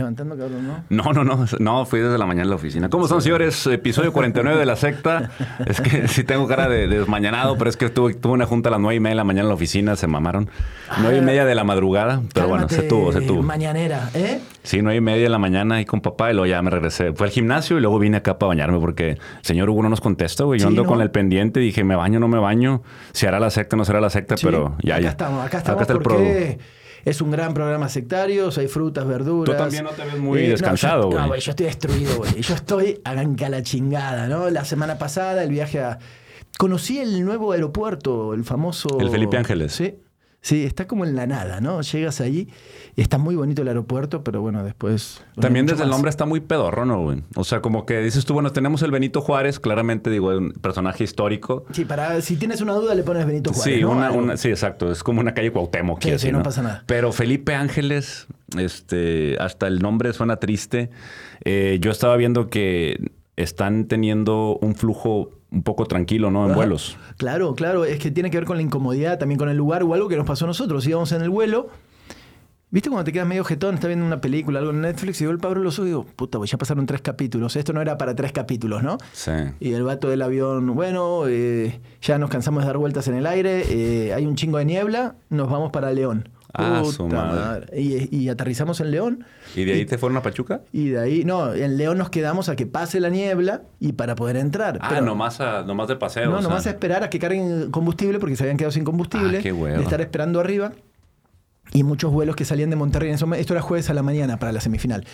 levantando, cabrón, no? No, no, no. No, fui desde la mañana a la oficina. ¿Cómo están, señores? Episodio 49 de La Secta. Es que sí tengo cara de, de desmañanado, pero es que tuve, tuve una junta a las nueve y media de la mañana en la oficina. Se mamaron. Nueve y media de la madrugada. Pero bueno, se tuvo, se tuvo. Mañanera, ¿eh? Sí, nueve y media de la mañana ahí con papá y luego ya me regresé. Fue al gimnasio y luego vine acá para bañarme porque el señor Hugo no nos contesta, güey. Yo Sí, ando ¿no? con el pendiente. Dije, ¿me baño o no me baño? Si hará la secta o no será la secta, Sí, pero ya, acá ya. estamos, acá estamos está el porque es un gran programa sectarios, hay frutas, verduras. Tú también no te ves muy yo- descansado, No, güey. güey, yo estoy destruido, güey. Yo estoy arranca la chingada, ¿no? La semana pasada, el viaje a... Conocí el nuevo aeropuerto, el famoso... El Felipe Ángeles. Sí. Sí, está como en la nada, ¿no? Llegas allí, está muy bonito el aeropuerto, pero bueno, después... no También desde el nombre está muy pedorro, ¿no, güey? O sea, como que dices tú, bueno, tenemos el Benito Juárez, claramente, digo, un personaje histórico. Sí, para, si tienes una duda le pones Benito Juárez, Sí, ¿no? una, una- sí, exacto. Es como una calle Cuauhtémoc. Sí, y sí, así, no pasa nada. Pero Felipe Ángeles, este, hasta el nombre suena triste. Eh, yo estaba viendo que están teniendo un flujo un poco tranquilo, ¿no? En Ajá. vuelos. Claro, claro, es que tiene que ver con la incomodidad, también con el lugar o algo que nos pasó a nosotros. Íbamos en el vuelo, ¿viste cuando te quedas medio jetón, estás viendo una película, algo en Netflix, y yo el Pablo los ojos y digo, puta, pues ya pasaron tres capítulos, esto no era para tres capítulos, ¿no? Sí. Y el vato del avión, bueno, eh, ya nos cansamos de dar vueltas en el aire, eh, hay un chingo de niebla, nos vamos para León. Ah, Puta su madre. Y, y aterrizamos en León. ¿Y de ahí te fueron a Pachuca? Y de ahí, no, en León nos quedamos a que pase la niebla y para poder entrar. Ah, Pero- nomás, a- nomás de paseo. no, o sea. nomás a esperar a que carguen combustible porque se habían quedado sin combustible. Ah, qué hueva. de estar esperando arriba. Y muchos vuelos que salían de Monterrey en esto era jueves a la mañana para la semifinal.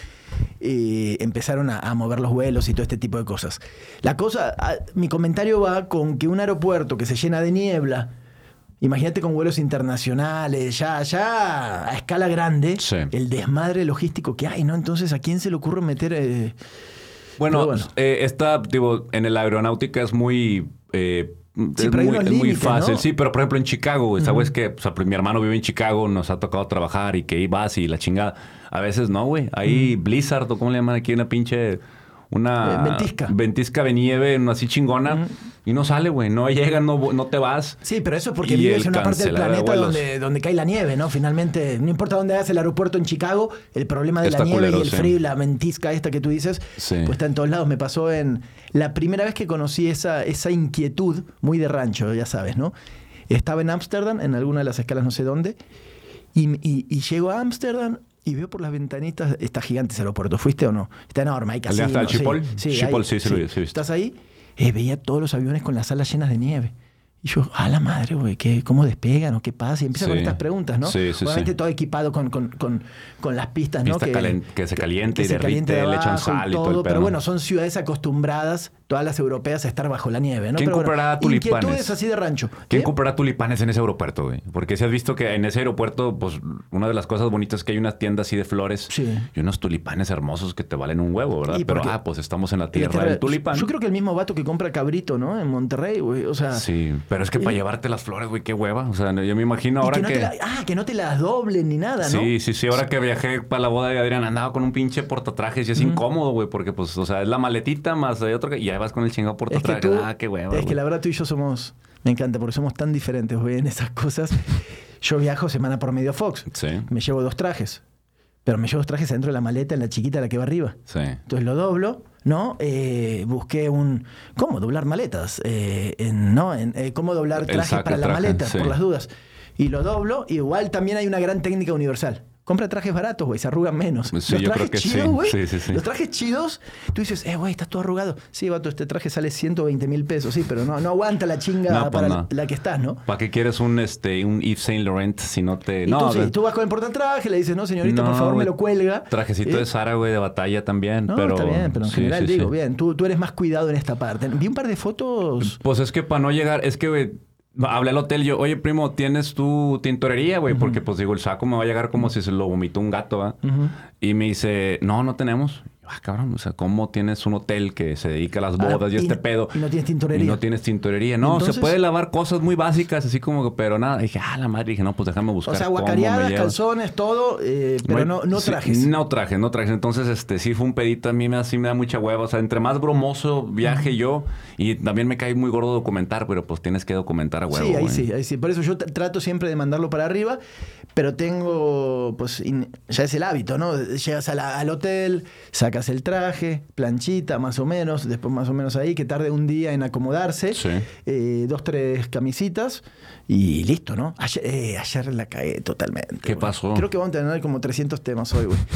Eh, empezaron a, a mover los vuelos y todo este tipo de cosas. La cosa, a- mi comentario va con que un aeropuerto que se llena de niebla, imagínate con vuelos internacionales, ya, ya a escala grande, Sí. el desmadre logístico que hay, ¿no? Entonces, ¿a quién se le ocurre meter eh, Bueno, bueno. eh, esta, digo, en la aeronáutica es muy... eh, Sí, es hay muy, fácil. ¿no? Sí, pero por ejemplo en Chicago, ¿sabes que o sea, pues, mi hermano vive en Chicago, nos ha tocado trabajar y que vas y la chingada. A veces no, güey. Ahí Blizzard, o cómo le llaman aquí, una pinche... Una Eh, ventisca. ventisca de nieve, una así chingona. Y no sale, güey. No llega, no, no te vas. Sí, pero eso es porque vives en una parte del de planeta donde, donde cae la nieve, ¿no? Finalmente, no importa dónde hagas el aeropuerto en Chicago, el problema de Está la nieve culero, y el sí. frío y la ventisca esta que tú dices, Sí. pues está en todos lados. Me pasó en la primera vez que conocí esa, esa inquietud, muy de rancho, ya sabes, ¿no? Estaba en Ámsterdam, en alguna de las escalas no sé dónde, y, y- y llego a Ámsterdam y veo por las ventanitas, está gigante ese aeropuerto, ¿fuiste o no? Está enorme, hay ¿El de hasta casinos. el Schiphol? Sí, sí, hay-. ¿Estás ahí? Eh, veía todos los aviones con las alas llenas de nieve. Y yo, a la madre, güey, ¿qué- ¿cómo despegan o qué pasa? Y empieza Sí. con estas preguntas, ¿no? Sí, sí, Obviamente todo equipado con, con- con- con las pistas, ¿no? Que se caliente y se caliente derrite, de le echan sal y todo el Pero ¿no? bueno, son ciudades acostumbradas, todas las europeas, a estar bajo la nieve, ¿no? ¿Quién Pero bueno, comprará tulipanes? Inquietudes así de rancho. ¿Quién ¿Qué? comprará tulipanes en ese aeropuerto, güey? Porque si has visto que en ese aeropuerto, pues, una de las cosas bonitas es que hay unas tiendas así de flores Sí. y unos tulipanes hermosos que te valen un huevo, ¿verdad? Pero, ah, pues estamos en la tierra tierra- del tulipán. Yo creo que el mismo vato que compra cabrito, ¿no? En Monterrey, güey. O sea. Sí, pero es que para Eh. llevarte las flores, güey, qué hueva. O sea, yo me imagino y ahora que no que... te la- ah, que no te las doblen ni nada, ¿no? Sí, sí, sí. Ahora que viajé para la boda de Adrián, andaba con un pinche portatrajes y es incómodo, güey, porque, pues, o sea, es la maletita más hay otro que... Y vas con el chingado Es que portatrajes. tú, ah, qué hueva, es que la verdad tú y yo somos, me encanta porque somos tan diferentes, güey, en esas cosas. Yo viajo semana por medio Fox. Sí, Me llevo dos trajes, pero me llevo dos trajes adentro de la maleta, en la chiquita, la que va arriba. sí. Entonces lo doblo, ¿no? Eh, busqué un... ¿Cómo doblar maletas? Eh, en- ¿No? En, eh, ¿Cómo doblar trajes para la traje, maleta? sí. Por las dudas. Y lo doblo. Igual también hay una gran técnica universal. Compra trajes baratos, güey, se arrugan menos. Sí, los yo creo trajes que sí. chidos, güey. Sí, sí, sí. Los trajes chidos, tú dices, eh, güey, estás todo arrugado. Sí, vato, este traje sale 120 mil pesos, sí, pero no, no aguanta la chinga No, para no. la que estás, ¿no? ¿Para qué quieres un, este, un Yves Saint Laurent si no te... Y no, tú, tú vas con el portatraje, le dices, no, señorita, por favor, me lo cuelga. Trajecito Eh, de Sara, güey, de batalla también. No, pero, está bien, pero en general digo, bien, tú, tú eres más cuidado en esta parte. Vi un par de fotos. Pues es que para no llegar, es que, güey, hablé al hotel yo, oye, primo, ¿tienes tu tintorería, güey? Porque, pues, digo, el saco me va a llegar como si se lo vomitó un gato, ¿va? Y me dice, no, no tenemos. Ah, cabrón, o sea, ¿cómo tienes un hotel que se dedica a las bodas Ah, y y este pedo? y no tienes tintorería. Y no tienes tintorería. No, Entonces- se puede lavar cosas muy básicas, así como, pero nada. Dije, ah, la madre, dije, no, pues déjame buscar. O sea, guacareadas, calzones, todo, eh, pero no, no sí, trajes. no trajes, no trajes. Entonces, este, sí fue un pedito. A mí me, da- sí me da mucha hueva. O sea, entre más bromoso viaje yo, y también me cae muy gordo documentar, pero pues tienes que documentar a huevo. sí, ahí güey. sí, ahí sí. Por eso yo trato siempre de mandarlo para arriba, pero tengo, pues, in- ya es el hábito, ¿no? Llegas a la- al hotel, sacas el traje, planchita, más o menos, después más o menos ahí, que tarde un día en acomodarse, Sí. eh, dos, tres camisitas y listo, ¿no? Ayer, eh, ayer la cagué totalmente. ¿Qué pasó? Creo que vamos a tener como 300 temas hoy, güey.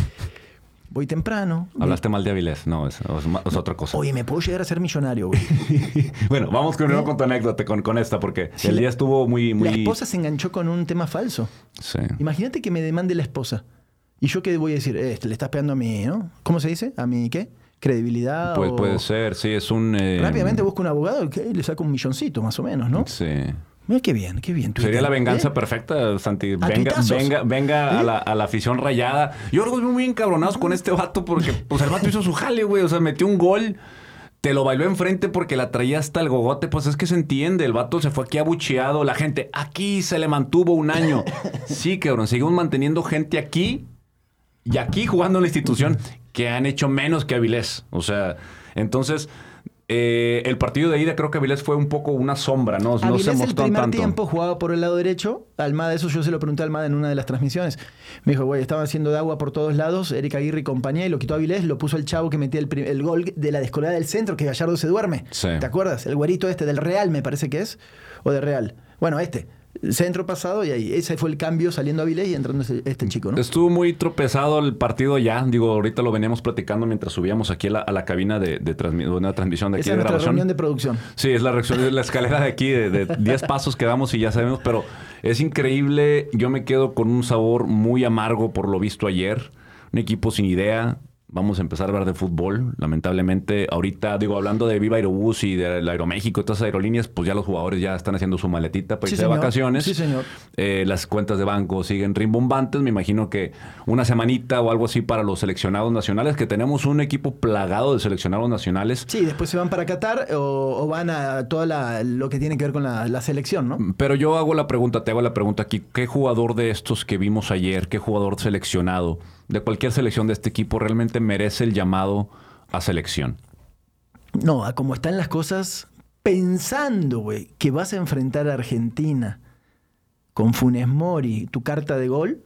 Voy temprano. Hablaste mal de Avilés. No, es, es otra cosa. Oye, me puedo llegar a ser millonario, güey. Bueno, vamos con, con tu anécdota, con, con esta, porque Sí, el día estuvo muy... muy... La esposa se enganchó con un tema falso. Sí. Imagínate que me demande la esposa. ¿Y yo qué voy a decir? Eh, le estás pegando a mi, ¿no? ¿Cómo se dice? ¿A mi qué? ¿Credibilidad? Pues o- puede ser, sí, es un... eh, Rápidamente busco un abogado que le saca un milloncito, más o menos, ¿no? Sí. Mira qué bien, qué bien. Sería la venganza ¿eh? perfecta, Santi. Venga, venga, venga a, ¿Eh? la, a la afición rayada. Yo creo que muy encabronados con este vato porque pues, el vato hizo su jale, güey. O sea, metió un gol. Te lo bailó enfrente porque la traía hasta el gogote. Pues es que se entiende. El vato se fue aquí abucheado. La gente, aquí se le mantuvo un año. Sí, cabrón. Seguimos manteniendo gente aquí y aquí jugando en la institución que han hecho menos que Avilés. O sea, entonces... eh, el partido de ida creo que Avilés fue un poco una sombra, ¿no? no se Avilés el mostró primer tanto. tiempo jugaba por el lado derecho. Almada, eso yo se lo pregunté a Almada en una de las transmisiones. Me dijo, güey, estaban haciendo de agua por todos lados. Erika Aguirre y compañía, y lo quitó Avilés, lo puso el chavo que metía el, gol de la descolgada del centro, que Gallardo se duerme. Sí. ¿Te acuerdas? El güerito este del Real, me parece que es. O de Real. Bueno, este. Centro pasado y ahí. Ese fue el cambio saliendo Avilés y entrando este chico, ¿no? Estuvo muy tropezado el partido ya. Digo, ahorita lo veníamos platicando mientras subíamos aquí a la, a la cabina de, de transmi- una transmisión de aquí Esa es de nuestra grabación. reunión de producción. Sí, es la reacción de la escalera de aquí, de de 10 pasos que damos y ya sabemos, pero es increíble. Yo me quedo con un sabor muy amargo por lo visto ayer. Un equipo sin idea. Vamos a empezar a hablar de fútbol. Lamentablemente, ahorita, digo, hablando de Viva Aerobús y del Aeroméxico y todas esas aerolíneas, pues ya los jugadores ya están haciendo su maletita para Sí, irse de vacaciones. Sí, señor. Eh, las cuentas de banco siguen rimbombantes. Me imagino que una semanita o algo así para los seleccionados nacionales, que tenemos un equipo plagado de seleccionados nacionales. Sí, después se van para Qatar o, o van a todo lo que tiene que ver con la, la selección, ¿no? Pero yo hago la pregunta, te hago la pregunta aquí. ¿Qué jugador de estos que vimos ayer, qué jugador seleccionado, de cualquier selección de este equipo, realmente merece el llamado a selección? No, a como están las cosas, pensando, güey, que vas a enfrentar a Argentina con Funes Mori, tu carta de gol,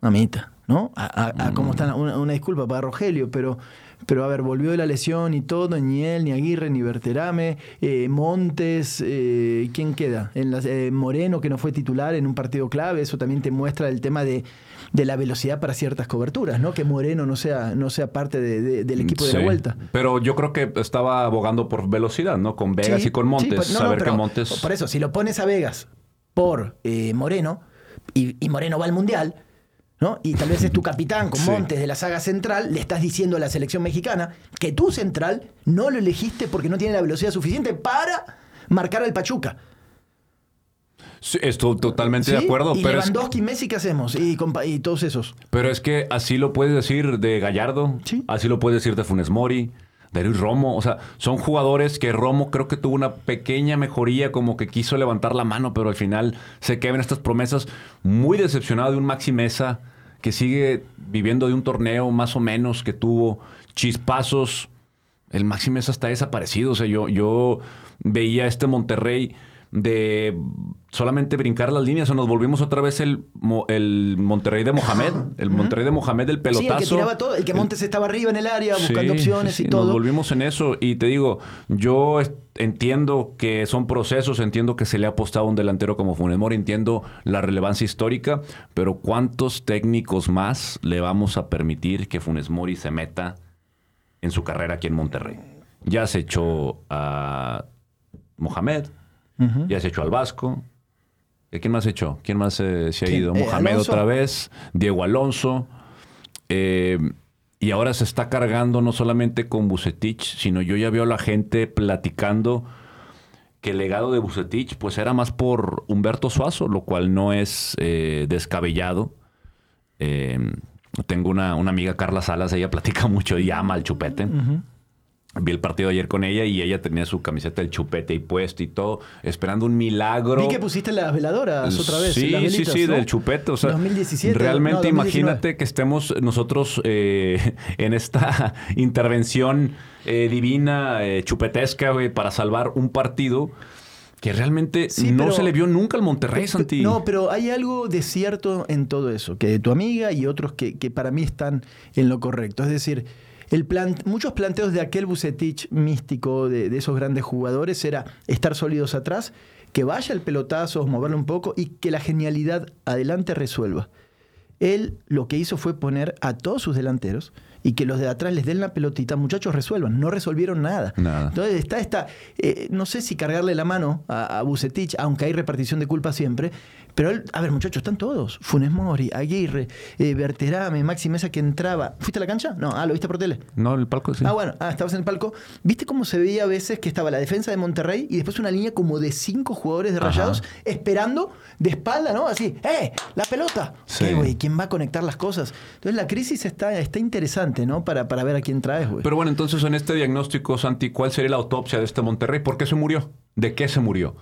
mamita, ¿no? A, a- a cómo están, una, una disculpa para Rogelio, pero, pero a ver, volvió de la lesión y todo, ni él, ni Aguirre, ni Berterame, eh, Montes, eh, ¿quién queda? En las- eh, Moreno, que no fue titular en un partido clave, eso también te muestra el tema de, de la velocidad para ciertas coberturas, ¿no? Que Moreno no sea, no sea parte de- de- del equipo de la vuelta. Pero yo creo que estaba abogando por velocidad, ¿no? Con Vegas Sí, y con Montes. sí, pues, no, no, Saber pero que Montes. Por eso, si lo pones a Vegas por eh, Moreno y, y Moreno va al Mundial, ¿no? Y tal vez es tu capitán con Sí. Montes de la saga central, le estás diciendo a la selección mexicana que tu central no lo elegiste porque no tiene la velocidad suficiente para marcar al Pachuca. Sí, estoy totalmente de acuerdo, Y pero es, Lewandowski, Messi, ¿qué hacemos? Y, todos esos. pero es que así lo puedes decir de Gallardo, Sí. así lo puedes decir de Funes Mori, Luis Romo. O sea, son jugadores que Romo creo que tuvo una pequeña mejoría, como que quiso levantar la mano, pero al final se quedan estas promesas. Muy decepcionado de un Maxi Mesa que sigue viviendo de un torneo más o menos que tuvo chispazos. El Maxi Mesa está desaparecido. O sea, yo, yo veía este Monterrey de solamente brincar las líneas o nos volvimos otra vez el, el Monterrey de Mohamed, el Monterrey de Mohamed del pelotazo. Sí, el que tiraba todo, el que Montes estaba arriba en el área buscando Sí, opciones sí, y todo. Nos volvimos en eso. Y te digo, yo entiendo que son procesos, entiendo que se le ha apostado a un delantero como Funes Mori, entiendo la relevancia histórica, pero ¿cuántos técnicos más le vamos a permitir que Funes Mori se meta en su carrera aquí en Monterrey? Ya se echó a Mohamed, Ujú. ya se echó al Vasco. ¿Y a quién más se echó? ¿Quién más eh, se ha ¿Quién? ido? Eh, Mohamed Alonso. otra vez, Diego Alonso. Eh, y ahora se está cargando no solamente con Bucetich, sino yo ya veo a la gente platicando que el legado de Bucetich pues era más por Humberto Suazo, lo cual no es eh, descabellado. Eh, Tengo una, una amiga, Carla Salas, ella platica mucho y ama al chupete. Vi el partido ayer con ella y ella tenía su camiseta del chupete y puesto y todo, esperando un milagro. Vi que pusiste las veladoras otra vez. Sí, velitas, sí, sí, ¿no? del chupete. O sea, 2017, realmente no, 2019. imagínate que estemos nosotros eh, en esta intervención eh, divina, eh, chupetesca, güey, para salvar un partido que realmente Sí, no pero- se le vio nunca al Monterrey, Santi. No, pero hay algo de cierto en todo eso, que tu amiga y otros que, que para mí están en lo correcto. Es decir, el plan, muchos planteos de aquel Bucetich místico, de, de esos grandes jugadores, era estar sólidos atrás, que vaya el pelotazo, moverlo un poco y que la genialidad adelante resuelva. Él lo que hizo fue poner a todos sus delanteros y que los de atrás les den la pelotita, muchachos resuelvan. No resolvieron nada. Nada. Entonces está esta, eh, no sé si cargarle la mano a, a Bucetich, aunque hay repartición de culpa siempre, pero él, a ver muchachos, están todos. Funes Mori, Aguirre, eh, Berterame, Maxi Mesa que entraba. ¿Fuiste a la cancha? No, ah, lo viste por tele. No, el palco sí. Ah, bueno, ah, estabas en el palco. ¿Viste cómo se veía a veces que estaba la defensa de Monterrey y después una línea como de cinco jugadores de Ajá. rayados esperando de espalda, ¿no? Así, ¡eh! ¡La pelota! Sí. ¿Qué, güey? ¿Quién va a conectar las cosas? Entonces la crisis está, está interesante, ¿no? Para, para ver a quién traes, güey. Pero bueno, entonces en este diagnóstico, Santi, ¿cuál sería la autopsia de este Monterrey? ¿Por qué se murió? ¿De qué se murió?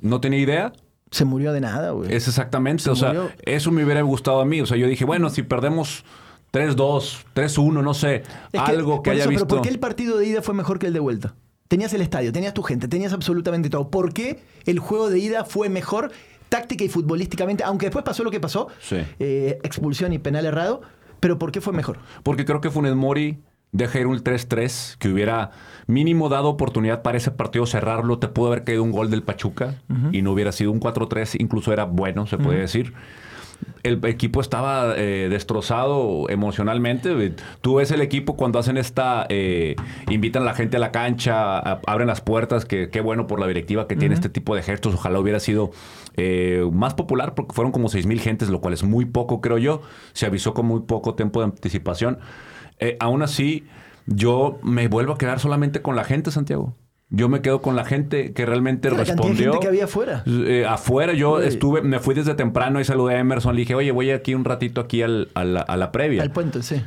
¿No tenía idea? Se murió de nada, güey. Es exactamente, Se o sea, eso me hubiera gustado a mí. O sea, yo dije, bueno, si perdemos 3-2, 3-1, no sé, Es algo que haya eso, visto. Pero ¿por qué el partido de ida fue mejor que el de vuelta? Tenías el estadio, tenías tu gente, tenías absolutamente todo. ¿Por qué el juego de ida fue mejor táctica y futbolísticamente? Aunque después pasó lo que pasó, Sí. eh, expulsión y penal errado, pero ¿por qué fue mejor? Porque creo que Funes Mori deja ir un 3-3 que hubiera mínimo dado oportunidad para ese partido cerrarlo. Te pudo haber caído un gol del Pachuca y no hubiera sido un 4-3, incluso era bueno, se puede decir. El equipo estaba eh, destrozado emocionalmente. Tú ves el equipo cuando hacen esta, eh, invitan a la gente a la cancha, a- abren las puertas, que qué bueno por la directiva que tiene este tipo de gestos. Ojalá hubiera sido eh, más popular porque fueron como 6 mil gentes, lo cual es muy poco, creo yo. Se avisó con muy poco tiempo de anticipación. Eh, aún así, yo me vuelvo a quedar solamente con la gente, Santiago. Yo me quedo con la gente que realmente La cantidad de respondió. gente que había afuera. Eh, afuera yo estuve, me fui desde temprano y saludé a Emerson. Le dije, oye, voy aquí un ratito aquí al- a, la, a la previa. Al puente, sí.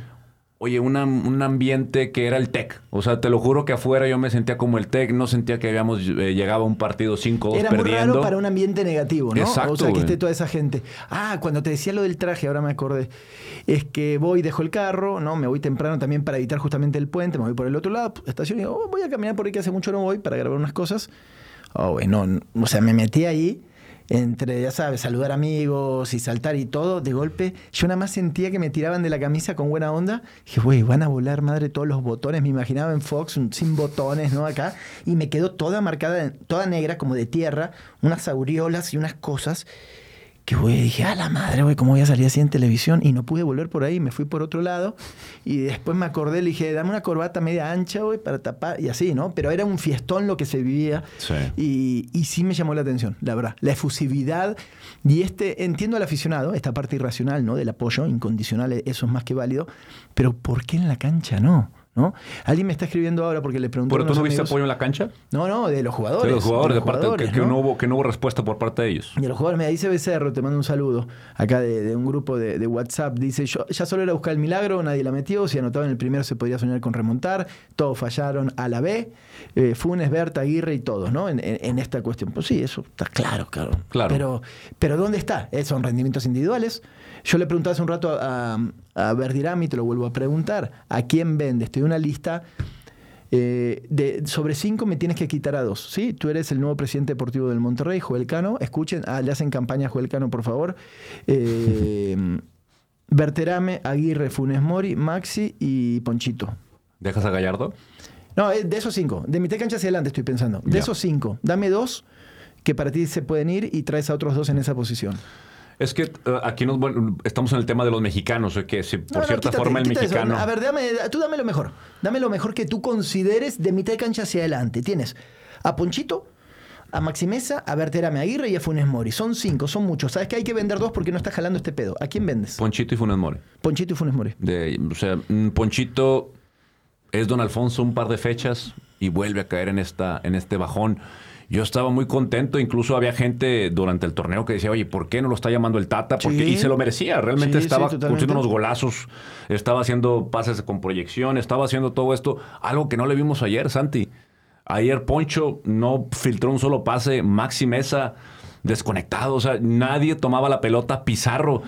Oye, una- un ambiente que era el TEC. O sea, te lo juro que afuera yo me sentía como el TEC. No sentía que habíamos eh, llegado a un partido 5-2 Era muy perdiendo. raro para un ambiente negativo, ¿no? Exacto, o sea, que esté toda esa gente. Ah, cuando te decía lo del traje, ahora me acordé. Es que voy, dejo el carro, ¿no? Me voy temprano también para evitar justamente el puente, me voy por el otro lado, estación y digo, oh, voy a caminar por ahí que hace mucho no voy para grabar unas cosas. Oh, güey, no, n- o sea, me metí ahí entre, ya sabes, saludar amigos y saltar y todo, de golpe, yo nada más sentía que me tiraban de la camisa con buena onda. Dije, güey, van a volar, madre, todos los botones. Me imaginaba en Fox sin botones, ¿no? Acá. Y me quedó toda marcada, toda negra, como de tierra, unas aureolas y unas cosas. Que, güey, dije, a la madre, güey, ¿cómo voy a salir así en televisión? Y no pude volver por ahí, me fui por otro lado. Y después me acordé, le dije, dame una corbata media ancha, güey, para tapar. Y así, ¿no? Pero era un fiestón lo que se vivía. Sí. Y, y sí me llamó la atención, la verdad. La efusividad y este, entiendo al aficionado, esta parte irracional, ¿no? Del apoyo incondicional, eso es más que válido. Pero ¿por qué en la cancha no? ¿No? Alguien me está escribiendo ahora porque le pregunté ¿Pero tú no viste amigos- apoyo en la cancha? No, no, de los jugadores. De los jugadores, de de parte, que, que ¿no? no hubo, que no hubo respuesta por parte de ellos. Y a los jugadores, me dice Becerro, te mando un saludo, acá de, de un grupo de, de WhatsApp, dice, yo ya solo era buscar el milagro, nadie la metió, si anotaba en el primero se podía soñar con remontar, todos fallaron a la B, eh, Funes, Berta, Aguirre y todos, ¿no? En, en- en esta cuestión. Pues sí, eso está claro, claro. Claro. Pero, pero ¿dónde está? Eh, son rendimientos individuales. Yo le pregunté hace un rato a, a Verdirami, te lo vuelvo a preguntar, ¿a quién vende? Estoy en una lista eh, de, sobre cinco me tienes que quitar a dos. ¿sí? Tú eres el nuevo presidente deportivo del Monterrey, Joel Cano. Escuchen, ah, le hacen campaña a Joel Cano, por favor. Eh, Berterame, Aguirre, Funes Mori, Maxi y Ponchito. ¿Dejas a Gallardo? No, eh, de esos cinco. De mitad cancha hacia adelante estoy pensando. De Ya. esos cinco, dame dos que para ti se pueden ir y traes a otros dos en esa posición. Es que eh, aquí nos, estamos en el tema de los mexicanos, eh, que si por No, no, cierta quítate, forma el eso. mexicano... A ver, dame, tú dame lo mejor. Dame lo mejor que tú consideres de mitad de cancha hacia adelante. Tienes a Ponchito, a Maximeza, a Berterame Aguirre y a Funes Mori. Son cinco, son muchos. ¿Sabes que hay que vender dos porque no está jalando este pedo? ¿A quién vendes? Ponchito y Funes Mori. Ponchito y Funes Mori. De, o sea, mm, Ponchito es Don Alfonso un par de fechas y vuelve a caer en, esta, en este bajón. Yo estaba muy contento, incluso había gente durante el torneo que decía, oye, ¿por qué no lo está llamando el Tata? Porque, Sí. Y se lo merecía, realmente Sí, sí, estaba haciendo unos golazos, estaba haciendo pases con proyección, estaba haciendo todo esto, algo que no le vimos ayer, Santi. Ayer Poncho no filtró un solo pase, Maxi Mesa desconectado, o sea, nadie tomaba la pelota, Pizarro.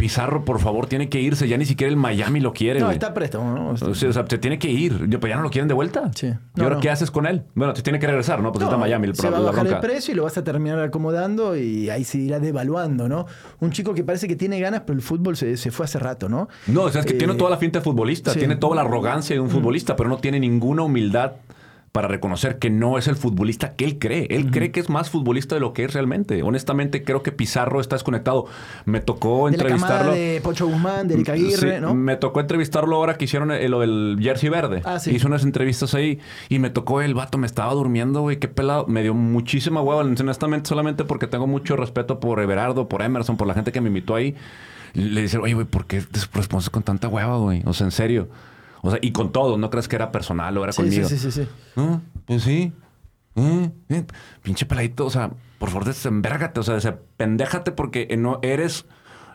Pizarro, por favor, tiene que irse. Ya ni siquiera el Miami lo quiere. No, güey. está préstamo, ¿no? O sea, o sea, se tiene que ir. Ya, pues ya no lo quieren de vuelta. Sí. ¿Y No, ahora no. qué haces con él? Bueno, te tiene que regresar, ¿no? Pues está No, Miami el se va a bajar el precio y lo vas a terminar acomodando y ahí se irá devaluando, ¿no? Un chico que parece que tiene ganas, pero el fútbol se, se fue hace rato, ¿no? No, o sea, es que Eh, tiene toda la finta de futbolista, sí. tiene toda la arrogancia de un futbolista, pero no tiene ninguna humildad para reconocer que no es el futbolista que él cree. Él cree que es más futbolista de lo que es realmente. Honestamente, creo que Pizarro está desconectado. Me tocó De la camada entrevistarlo. de Pocho Guzmán, de Aguirre, Sí, ¿no? Me tocó entrevistarlo ahora que hicieron eh, lo del jersey verde. Ah, sí. Hizo unas entrevistas ahí y me tocó el vato, me estaba durmiendo, güey, qué pelado. Me dio muchísima hueva, honestamente, solamente porque tengo mucho respeto por Everardo, por Emerson, por la gente que me invitó ahí. Le dice, oye, güey, ¿por qué te respondes con tanta hueva, güey? O sea, en serio. O sea, y con todo, no crees que era personal o era Sí, conmigo. sí, sí, sí, sí. No, pues sí. Eh, eh, Pinche peladito, o sea, por favor, desembérgate, o sea, desapendéjate porque no eres,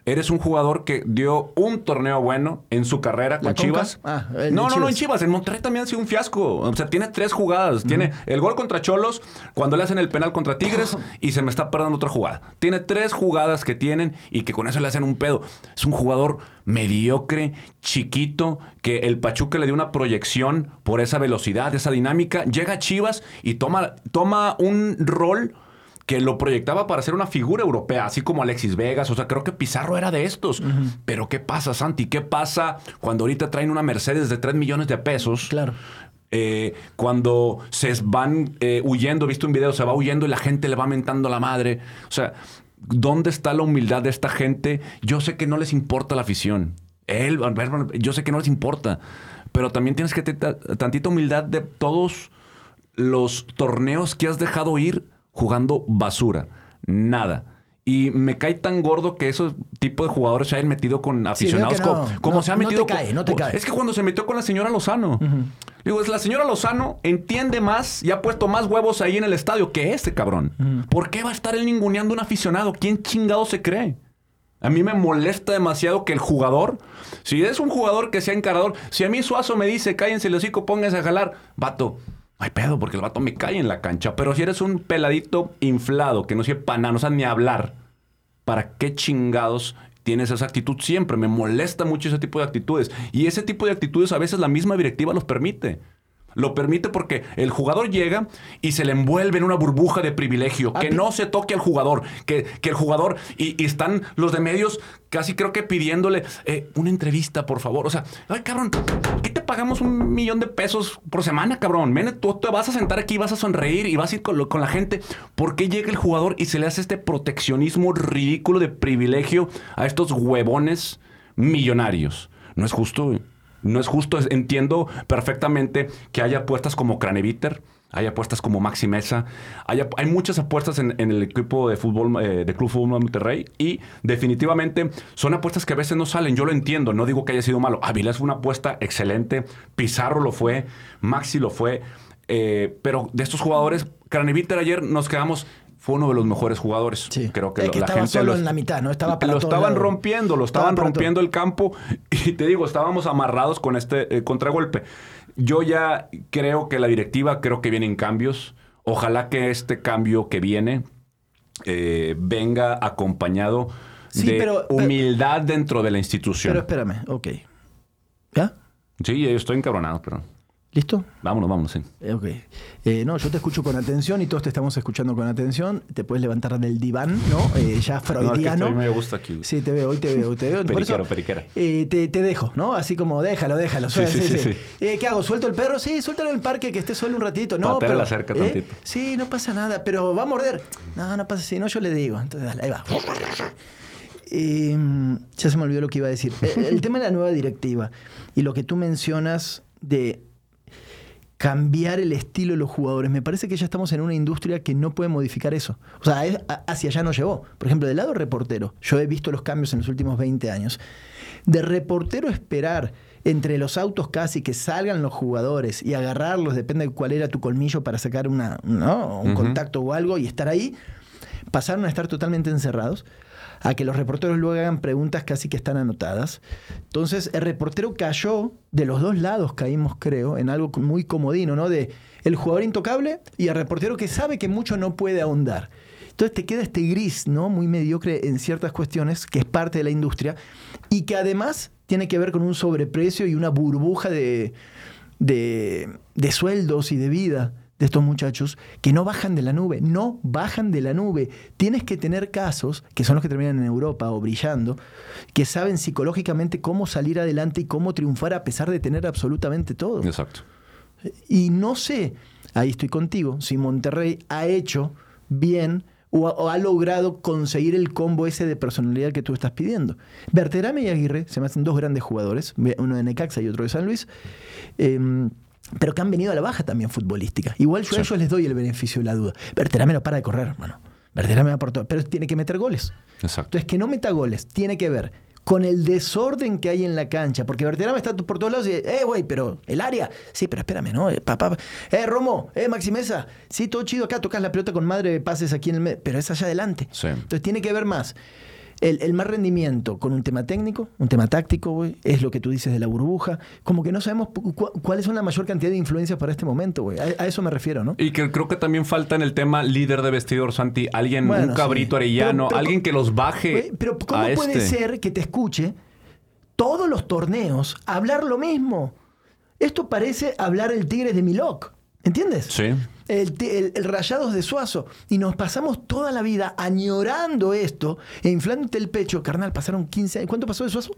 eres un jugador que dio un torneo bueno en su carrera con. Chivas. Ah, no, no, no, en Chivas. En Monterrey también ha sido un fiasco. O sea, tiene tres jugadas. Tiene el gol contra Cholos, cuando le hacen el penal contra Tigres y se me está perdiendo otra jugada. Tiene tres jugadas que tienen y que con eso le hacen un pedo. Es un jugador mediocre, chiquito, que el Pachuca le dio una proyección por esa velocidad, esa dinámica. Llega a Chivas y toma, toma un rol que lo proyectaba para ser una figura europea, así como Alexis Vegas. O sea, creo que Pizarro era de estos. Pero ¿qué pasa, Santi? ¿Qué pasa cuando ahorita traen una Mercedes de 3 millones de pesos? Claro. Eh, cuando se van eh, huyendo, viste un video, se va huyendo y la gente le va mentando la madre. O sea, ¿dónde está la humildad de esta gente? Yo sé que no les importa la afición. Él, yo sé que no les importa. Pero también tienes que tener tantita humildad de todos los torneos que has dejado ir jugando basura. Nada. Y me cae tan gordo que esos tipos de jugadores se hayan metido con aficionados no. como, como No, se ha no te metido. cae, no te cae. Es que cuando se metió con la señora Lozano. Digo, es la señora Lozano entiende más y ha puesto más huevos ahí en el estadio que este cabrón. ¿Por qué va a estar él ninguneando a un aficionado? ¿Quién chingado se cree? A mí me molesta demasiado que el jugador, si es un jugador que sea encarador, si a mí Suazo me dice, cállense el hocico, pónganse a jalar, vato, no hay pedo, porque el vato me cae en la cancha. Pero si eres un peladito inflado, que no sepa nada, no sabe ni hablar, ¿para qué chingados tienes esa actitud siempre? Me molesta mucho ese tipo de actitudes. Y ese tipo de actitudes a veces la misma directiva los permite. Lo permite porque el jugador llega y se le envuelve en una burbuja de privilegio. Ah, Que no se toque al jugador. Que, que el jugador. Y, y están los de medios casi creo que pidiéndole eh, una entrevista, por favor. O sea, ay, cabrón, ¿qué te pagamos un millón de pesos por semana, cabrón? Ven, tú te vas a sentar aquí, vas a sonreír y vas a ir con, lo- con la gente. ¿Por qué llega el jugador y se le hace este proteccionismo ridículo de privilegio a estos huevones millonarios? No es justo, güey. No es justo. Entiendo perfectamente que haya apuestas como Craneviter, hay apuestas como Maxi Mesa, hay, hay muchas apuestas en, en el equipo de fútbol eh, de Club Fútbol Monterrey y definitivamente son apuestas que a veces no salen. Yo lo entiendo, no digo que haya sido malo. Avilés fue una apuesta excelente, Pizarro lo fue, Maxi lo fue, eh, pero de estos jugadores, Craneviter ayer nos quedamos. Fue uno de los mejores jugadores. Sí. Creo que Es lo- que la estaba gente solo lo- en la mitad, ¿no? Estaba para lo estaban rompiendo, lo Estaba estaban rompiendo el campo y te digo, estábamos amarrados con este eh, contragolpe. Yo ya creo que la directiva, creo que vienen cambios. Ojalá que este cambio que viene eh, venga acompañado Sí, de pero- pero- humildad dentro de la Pero institución. espérame, ok. ¿Ya? Sí, yo estoy encabronado, pero ¿Listo? vámonos, vámonos. sí. Eh, Ok. Eh, no, yo te escucho con atención y todos te estamos escuchando con atención. Te puedes levantar del diván, ¿no? Eh, ya No, freudiano. estoy- me gusta aquí. Sí, te veo, hoy te veo, hoy te veo. Periquero, eso, periquera. te, te dejo, ¿no? Así como déjalo, déjalo. Sí, sí, sí, sí. ¿Qué hago? ¿Suelto el perro? Sí, suéltalo en el parque, que esté solo un ratito. No, pero, la cerca tantito. Sí, no pasa nada, pero va a morder. No, no pasa si no, yo le digo. Entonces, dale, ahí va. Eh, ya se me olvidó lo que iba a decir. El tema de la nueva directiva y lo que tú mencionas de cambiar el estilo de los jugadores. Me parece que ya estamos en una industria que no puede modificar eso. O sea, es- a- hacia allá nos llevó. Por ejemplo, del lado reportero, yo he visto los cambios en los últimos 20 años. De reportero esperar entre los autos casi que salgan los jugadores y agarrarlos, depende de cuál era tu colmillo para sacar una, ¿no? un contacto o algo y estar ahí, pasaron a estar totalmente encerrados a que los reporteros luego hagan preguntas casi que están anotadas. Entonces, el reportero cayó, de los dos lados caímos, creo, en algo muy comodino, ¿no? De el jugador intocable y el reportero que sabe que mucho no puede ahondar. Entonces te queda este gris, ¿no? Muy mediocre en ciertas cuestiones, que es parte de la industria, y que además tiene que ver con un sobreprecio y una burbuja de, de, de sueldos y de vida de estos muchachos que no bajan de la nube, no bajan de la nube. Tienes que tener casos, que son los que terminan en Europa o brillando, que saben psicológicamente cómo salir adelante y cómo triunfar a pesar de tener absolutamente todo. Exacto. Y no sé, ahí estoy contigo, si Monterrey ha hecho bien o ha, logrado conseguir el combo ese de personalidad que tú estás pidiendo. Berterame y Aguirre se me hacen dos grandes jugadores, uno de Necaxa y otro de San Luis. Em, pero que han venido a la baja también futbolística. Igual yo a ellos les doy el beneficio de la duda. Berterame no para de correr, hermano. Berterame va por todo, pero tiene que meter goles. Exacto. Entonces, que no meta goles tiene que ver con el desorden que hay en la cancha. Porque Berterame está por todos lados y dice, eh, güey, pero el área. Sí, pero espérame, ¿no? Eh, papá, eh, Romo, eh, Maximeza. Sí, todo chido acá, tocas la pelota con madre de pases aquí en el medio, pero es allá adelante. Sí. Entonces, tiene que ver más el, el, más rendimiento con un tema técnico, un tema táctico, es lo que tú dices de la burbuja. Como que no sabemos cuáles son la mayor cantidad de influencias para este momento, güey. A, eso me refiero, ¿no? Y que creo que también falta en el tema líder de vestidor, Santi. Alguien, un cabrito arellano, alguien que los baje. pero ¿cómo puede este? ser que te escuche todos los torneos hablar lo mismo? Esto parece hablar el Tigres de Milok. ¿Entiendes? Sí. El, Rayados de Suazo. Y nos pasamos toda la vida añorando esto e inflándote el pecho. Carnal, pasaron 15 años. ¿Cuánto pasó de Suazo?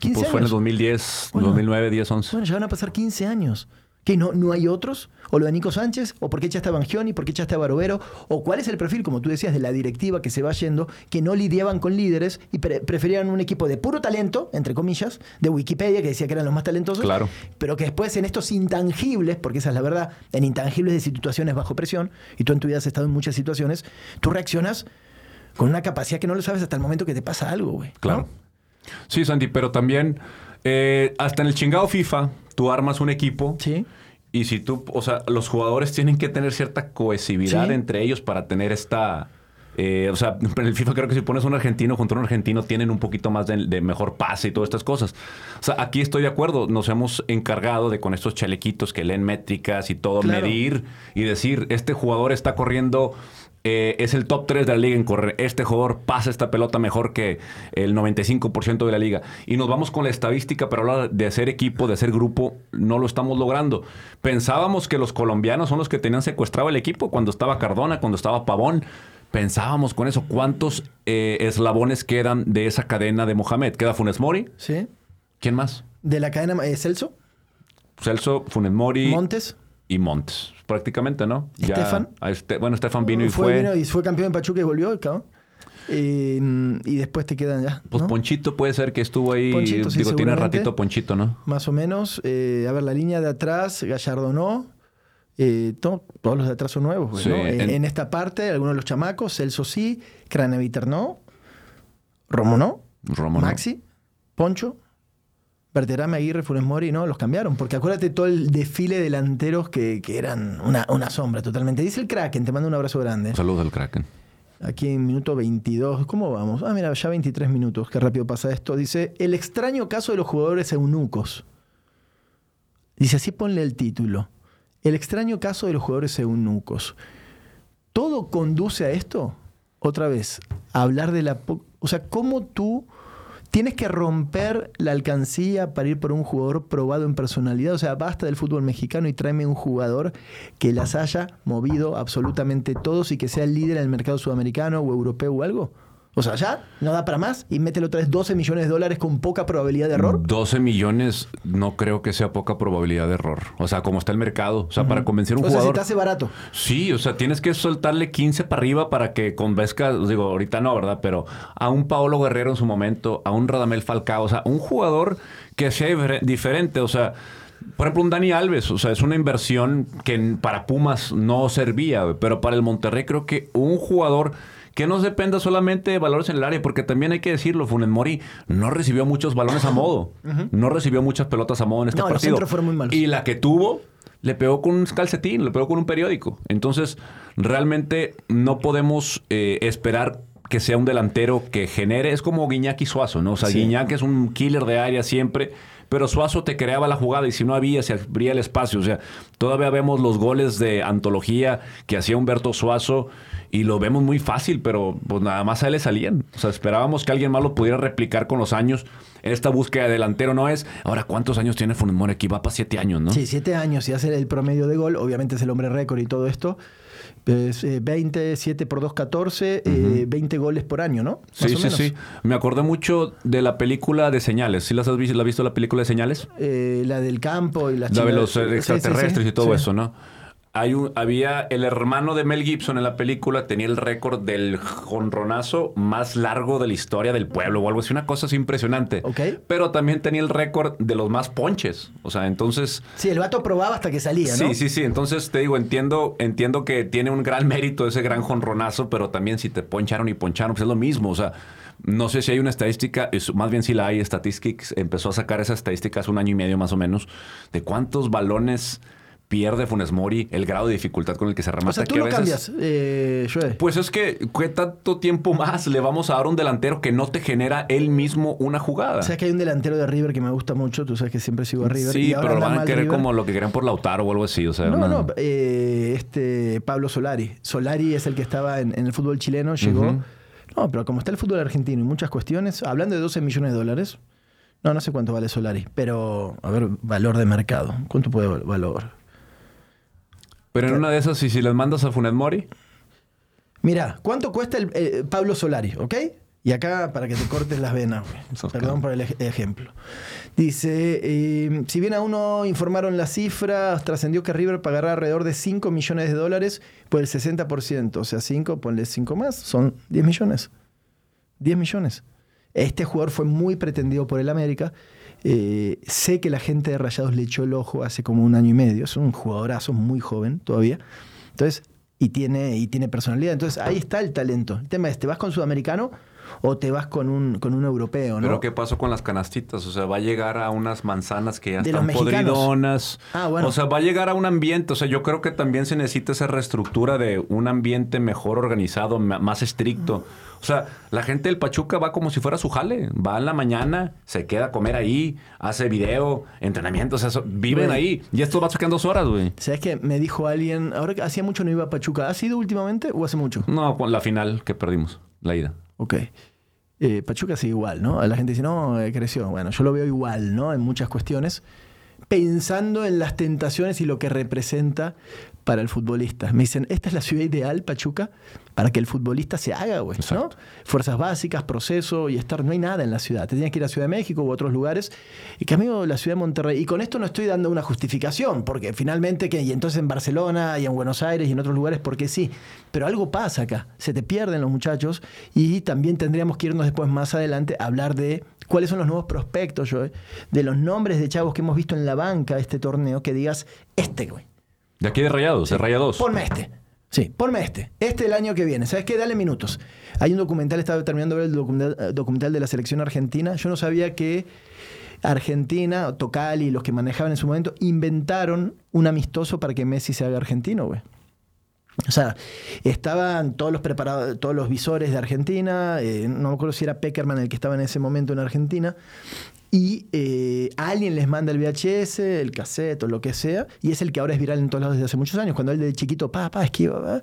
15 pues fue en el 2010, 2009, 10, 11. Bueno, ya van a pasar 15 años. ¿Que no, no hay otros? ¿O lo de Nico Sánchez? ¿O por qué echaste a Bangioni? ¿Por qué echaste a Barovero? ¿O cuál es el perfil, como tú decías, de la directiva que se va yendo, que no lidiaban con líderes y preferían un equipo de puro talento, entre comillas, de Wikipedia, que decía que eran los más talentosos, claro. pero que después en estos intangibles, porque esa es la verdad, en intangibles de situaciones bajo presión, y tú en tu vida has estado en muchas situaciones, tú reaccionas con una capacidad que no lo sabes hasta el momento que te pasa algo, güey. Claro. Sí, Sandy, pero también eh, hasta en el chingado FIFA, tú armas un equipo. Sí. Y si tú, o sea, los jugadores tienen que tener cierta cohesividad entre ellos para tener esta. Eh, o sea, en el FIFA creo que si pones un argentino junto a un argentino tienen un poquito más de, mejor pase y todas estas cosas. O sea, aquí estoy de acuerdo. Nos hemos encargado de con estos chalequitos que leen métricas y todo, medir y decir, este jugador está corriendo eh, es el top 3 de la liga en correr. Este jugador pasa esta pelota mejor que el 95% de la liga. Y nos vamos con la estadística, pero hablar de hacer equipo, de hacer grupo, no lo estamos logrando. Pensábamos que los colombianos son los que tenían secuestrado el equipo cuando estaba Cardona, cuando estaba Pavón. Pensábamos con eso. ¿Cuántos eh, eslabones quedan de esa cadena de Mohamed? ¿Queda Funes Mori? Sí. ¿Quién más? ¿De la cadena eh, Celso? Celso, Funes Mori. Montes y Montes, prácticamente, ¿no? Estefan. Este, bueno, Estefan vino y fue. Vino y fue campeón en Pachuca y volvió, cabrón. Eh, y después te quedan ya. Pues Ponchito puede ser que estuvo ahí. Ponchito, digo, tiene ratito Ponchito, ¿no? Más o menos. Eh, a ver, la línea de atrás, Gallardo no. Eh, todos los de atrás son nuevos. ¿no? en... esta parte, algunos de los chamacos, Celso sí, Craneviter no, Romo no, Romo Maxi, Poncho, Berterame, Aguirre, Funes Mori, no, los cambiaron. Porque acuérdate todo el desfile de delanteros que, eran una, sombra totalmente. Dice el Kraken, te mando un abrazo grande. Saludos al Kraken. Aquí en minuto 22, ¿cómo vamos? Ah, mira, ya 23 minutos, qué rápido pasa esto. Dice, el extraño caso de los jugadores eunucos. Dice, así ponle el título. El extraño caso de los jugadores eunucos. ¿Todo conduce a esto? Otra vez, a hablar de la... O sea, ¿cómo tú tienes que romper la alcancía para ir por un jugador probado en personalidad. O sea, basta del fútbol mexicano y tráeme un jugador que las haya movido absolutamente todos y que sea el líder en el mercado sudamericano o europeo o algo. O sea, ya no da para más y mételo otra vez 12 millones de dólares con poca probabilidad de error. 12 millones no creo que sea poca probabilidad de error. O sea, como está el mercado. O sea, para convencer a un jugador. O sea, te hace barato. Sí, o sea, tienes que soltarle 15 para arriba para que convenzca. Digo, ahorita no, ¿verdad? Pero a un Paolo Guerrero en su momento, a un Radamel Falcao, o sea, un jugador que sea diferente. O sea. Por ejemplo, un Dani Alves, o sea, es una inversión que para Pumas no servía, pero para el Monterrey creo que un jugador que no dependa solamente de valores en el área, porque también hay que decirlo, Funes Mori no recibió muchos balones a modo, no recibió muchas pelotas a modo en este No, los partido. centros fueron muy malos. Y la que tuvo, le pegó con un calcetín, le pegó con un periódico. Entonces, realmente no podemos eh, esperar que sea un delantero que genere. Es como Guiñac y Suazo, ¿no? O sea, Sí. Guiñac es un killer de área siempre. Pero Suazo te creaba la jugada y si no había, se abría el espacio. O sea, todavía vemos los goles de antología que hacía Humberto Suazo y lo vemos muy fácil, pero pues nada más a él le salían. O sea, esperábamos que alguien más lo pudiera replicar con los años. Esta búsqueda de delantero no es. Ahora, ¿cuántos años tiene Funes Mori aquí? Va para siete años, ¿no? Sí, siete años y hacer el promedio de gol, obviamente es el hombre récord y todo esto. Es, eh, 20, 7 por 2, 14, eh, 20 goles por año, ¿no? Más Sí, sí, sí. Me acordé mucho de la película de Señales. ¿Sí las has visto, la has visto la película de Señales? Eh, la del campo y la La de los eh, Sí, sí, sí. extraterrestres y todo eso, ¿no? Hay un, había el hermano de Mel Gibson en la película, tenía el récord del jonronazo más largo de la historia del pueblo o algo así, una cosa así impresionante. Ok. Pero también tenía el récord de los más ponches. O sea, entonces. Sí, el vato probaba hasta que salía, ¿no? Sí, sí, sí. Entonces te digo, entiendo, entiendo que tiene un gran mérito ese gran jonronazo, pero también si te poncharon y poncharon, pues es lo mismo. O sea, no sé si hay una estadística, es- más bien si la hay, Statistics empezó a sacar esas estadísticas hace un año y medio más o menos, de cuántos balones pierde Funes Mori, el grado de dificultad con el que se remata. O sea, tú que a lo veces- cambias, eh, Joe. Pues es que, ¿qué tanto tiempo más le vamos a dar a un delantero que no te genera él mismo una jugada? Sabes que hay un delantero de River que me gusta mucho, tú sabes que siempre sigo a River. Sí, y ahora pero lo van a querer River. como lo que querían por Lautaro o algo así. O sea, No, una- no, eh, este Pablo Solari. Solari es el que estaba en, en el fútbol chileno, llegó. No, pero como está el fútbol argentino y muchas cuestiones, hablando de 12 millones de dólares, no, no sé cuánto vale Solari, pero a ver, valor de mercado. ¿Cuánto puede val- valor? Pero en una de esas, y si les mandas a Funes Mori, Mira, ¿cuánto cuesta el eh, Pablo Solari? ¿Ok? Y acá para que te cortes las venas, güey. Perdón por el ej- ejemplo. Dice, eh, si bien aún no informaron las cifras, trascendió que River pagará alrededor de 5 millones de dólares por el 60%. O sea, 5, ponle 5 más, son 10 millones. 10 millones. Este jugador fue muy pretendido por el América. Eh, sé que la gente de Rayados le echó el ojo hace como un año y medio. Es un jugadorazo muy joven todavía. Entonces, y tiene, y tiene personalidad. Entonces, ahí está el talento. El tema es, ¿te vas con sudamericano o te vas con un, con un europeo? ¿no? Pero ¿qué pasó con las canastitas? O sea, va a llegar a unas manzanas que ya De están podridonas. Ah, bueno. O sea, va a llegar a un ambiente. O sea, yo creo que también se necesita esa reestructura de un ambiente mejor organizado, más estricto. O sea, la gente del Pachuca va como si fuera su jale. Va en la mañana, se queda a comer ahí, hace video, entrenamiento. O sea, viven ahí. Y esto va sacar dos horas, güey. ¿Sabes qué? Me dijo alguien, ahora que hacía mucho no iba a Pachuca. ¿Ha sido últimamente o hace mucho? No, con la final que perdimos, la ida. Ok. Eh, Pachuca sigue igual, ¿no? La gente dice, no, eh, creció. Bueno, yo lo veo igual, ¿no? En muchas cuestiones. Pensando en las tentaciones y lo que representa para el futbolista. Me dicen, esta es la ciudad ideal, Pachuca, para que el futbolista se haga, güey, ¿no? Fuerzas básicas, proceso y estar. No hay nada en la ciudad. Te tienes que ir a Ciudad de México u otros lugares. Y que amigo, la ciudad de Monterrey. Y con esto no estoy dando una justificación, porque finalmente, que Y entonces en Barcelona y en Buenos Aires y en otros lugares, porque sí. Pero algo pasa acá. Se te pierden los muchachos y también tendríamos que irnos después más adelante a hablar de cuáles son los nuevos prospectos, Joe, de los nombres de chavos que hemos visto en la banca de este torneo, que digas, este, güey. De aquí de Rayados, de Rayados. Ponme este. Sí, ponme este. Este el año que viene. ¿Sabes qué? Dale minutos. Hay un documental, estaba terminando de ver el documental, eh, documental de la selección argentina. Yo no sabía que Argentina, Tocali y los que manejaban en su momento inventaron un amistoso para que Messi se haga argentino, güey. O sea, estaban todos los preparados, todos los visores de Argentina, eh, no me acuerdo si era Peckerman el que estaba en ese momento en Argentina, y eh, alguien les manda el VHS, el cassette o lo que sea, y es el que ahora es viral en todos lados desde hace muchos años, cuando él de chiquito, pa, pa, esquiva, va.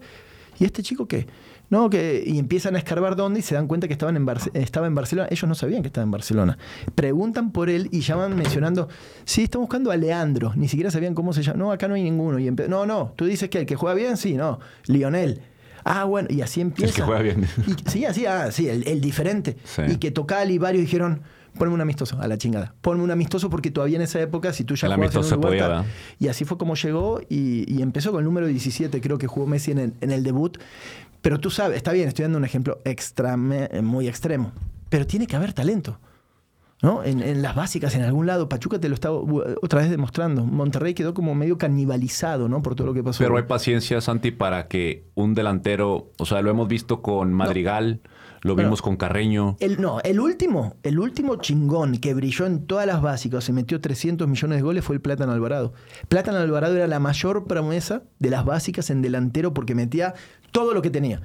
¿y este chico qué? No, que, y empiezan a escarbar dónde y se dan cuenta que estaban en Barce- estaba en Barcelona. Ellos no sabían que estaba en Barcelona. Preguntan por él y llaman mencionando, sí, están buscando a Leandro. Ni siquiera sabían cómo se llama. No, acá no hay ninguno. Y no, no, tú dices que el que juega bien, sí, no. Lionel. Ah, bueno, y así empieza. El que juega bien. Y- sí, así, ah, sí, el, el diferente. Sí. Y que Tocal y varios dijeron, ponme un amistoso, a la chingada. Ponme un amistoso porque todavía en esa época, si tú ya El jugabas en amistoso un se lugar, podía, tal- ¿verdad? Y así fue como llegó y, y empezó con el número 17, creo que jugó Messi en el, en el debut. Pero tú sabes, está bien, estoy dando un ejemplo extra, muy extremo, pero tiene que haber talento. ¿no? En, en las básicas, en algún lado. Pachuca te lo estaba uh, otra vez demostrando. Monterrey quedó como medio canibalizado, ¿no? Por todo lo que pasó. Pero hay paciencia, Santi, para que un delantero, o sea, lo hemos visto con Madrigal, lo Bueno, vimos con Carreño. El, no, el último, el último chingón que brilló en todas las básicas, se metió 300 millones de goles, fue el Plátano Alvarado. Plátano Alvarado era la mayor promesa de las básicas en delantero porque metía todo lo que tenía.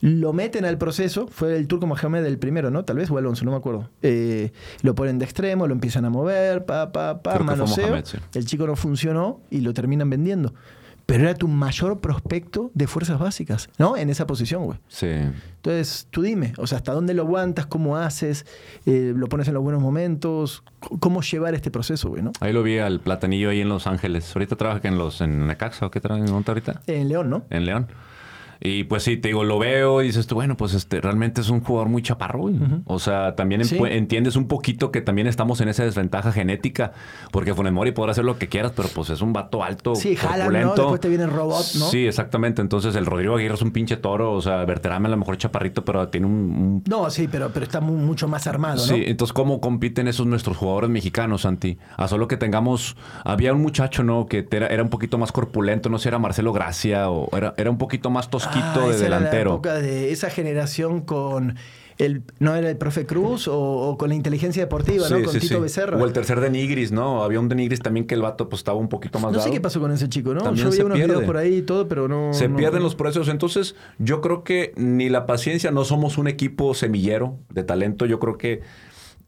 Lo meten al proceso, fue el turco Mohamed el primero, ¿no? Tal vez, o Alonso, no me acuerdo. Eh, lo ponen de extremo, lo empiezan a mover, pa, pa, pa, manoseo. Mohamed, sí. El chico no funcionó y lo terminan vendiendo. Pero era tu mayor prospecto de fuerzas básicas, ¿no? En esa posición, güey. Sí. Entonces, tú dime, o sea, ¿hasta dónde lo aguantas? ¿Cómo haces? Eh, ¿Lo pones en los buenos momentos? ¿Cómo llevar este proceso, güey, no? Ahí lo vi al platanillo ahí en Los Ángeles. Ahorita trabaja en los en Necaxa o qué trabaja en Monta ahorita? En León, ¿no? En León. Y pues sí, te digo, lo veo y dices tú, bueno, pues este realmente es un jugador muy chaparro. O sea, también Sí. entiendes un poquito que también estamos en esa desventaja genética. Porque Funes Mori podrá hacer lo que quieras, pero pues es un vato alto, Sí, jalan, ¿no? Después te viene el robot, ¿no? Sí, exactamente. Entonces el Rodrigo Aguirre es un pinche toro. O sea, Berterame a lo mejor chaparrito, pero tiene un- un No, sí, pero, pero está mu- mucho más armado, ¿no? Sí, entonces, ¿cómo compiten esos nuestros jugadores mexicanos, Santi? A solo que tengamos. Había un muchacho, ¿no? Que era, era un poquito más corpulento, no sé, era Marcelo Gracia o era, era un poquito más Ah, de esa era la delantero. época de esa generación con el, ¿no era el profe Cruz o, o con la inteligencia deportiva, ¿no? Con sí, Tito sí. Becerra. O el tercer de Nigris, ¿no? Había un de Nigris también que el vato pues estaba un poquito más no sé dado. qué pasó con ese chico, ¿no? También Yo vi unos pierde. videos por ahí y todo, pero no. Se no- pierden los procesos. Entonces, yo creo que ni la paciencia, no somos un equipo semillero de talento. Yo creo que.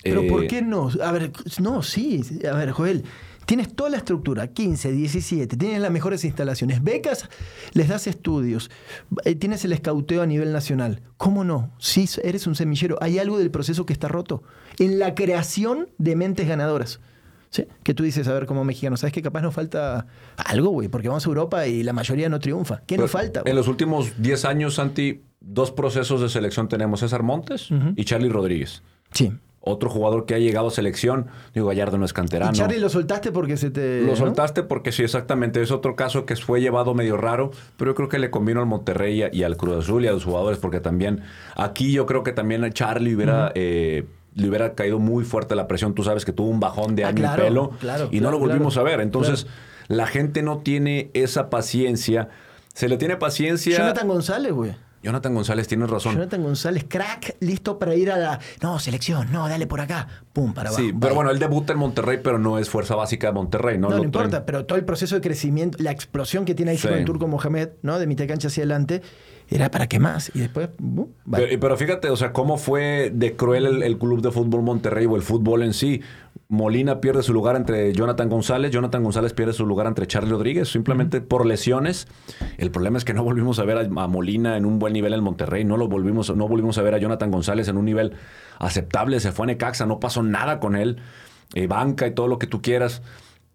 Pero eh, ¿por qué no? A ver, no, sí. A ver, Joel, tienes toda la estructura, 15, 17, tienes las mejores instalaciones, becas, les das estudios, eh, tienes el escauteo a nivel nacional. ¿Cómo no? Sí, eres un semillero. Hay algo del proceso que está roto. En la creación de mentes ganadoras. ¿Sí? Que tú dices, a ver, como mexicano, ¿sabes que capaz nos falta algo, güey? Porque vamos a Europa y la mayoría no triunfa. ¿Qué Pero nos falta? En los últimos 10 años, Santi, dos procesos de selección tenemos: César Montes y Charlie Rodríguez. Sí. Otro jugador que ha llegado a selección, digo, Gallardo no es canterano. Y Charlie lo soltaste porque se te. Lo ¿no? soltaste porque sí, exactamente. Es otro caso que fue llevado medio raro, pero yo creo que le convino al Monterrey y al Cruz Azul y a los jugadores, porque también aquí yo creo que también a Charlie hubiera, eh, le hubiera caído muy fuerte la presión. Tú sabes que tuvo un bajón de Ah, año claro, y pelo claro, y no claro, lo volvimos a ver. Entonces, la gente no tiene esa paciencia. Se le tiene paciencia. Jonathan González, güey. Jonathan González, tienes razón. Jonathan González, crack, listo para ir a la. No, selección, no, dale por acá. Pum, para abajo. Sí, pero bueno, él debuta en Monterrey, pero no es fuerza básica de Monterrey, ¿no? No, importa, traen- pero todo el proceso de crecimiento, la explosión que tiene ahí Sí. con el turco Mohamed, ¿no? De mitad de cancha hacia adelante, era para qué más. Y después, bye. Pero, pero fíjate, o sea, cómo fue de cruel el, el club de fútbol Monterrey o el fútbol en sí. Molina pierde su lugar entre Jonathan González, Jonathan González pierde su lugar entre Charlie Rodríguez, simplemente por lesiones. El problema es que no volvimos a ver a, a Molina en un buen nivel en Monterrey, no lo volvimos, no volvimos a ver a Jonathan González en un nivel aceptable, se fue a Necaxa, no pasó nada con él, Eh, banca y todo lo que tú quieras.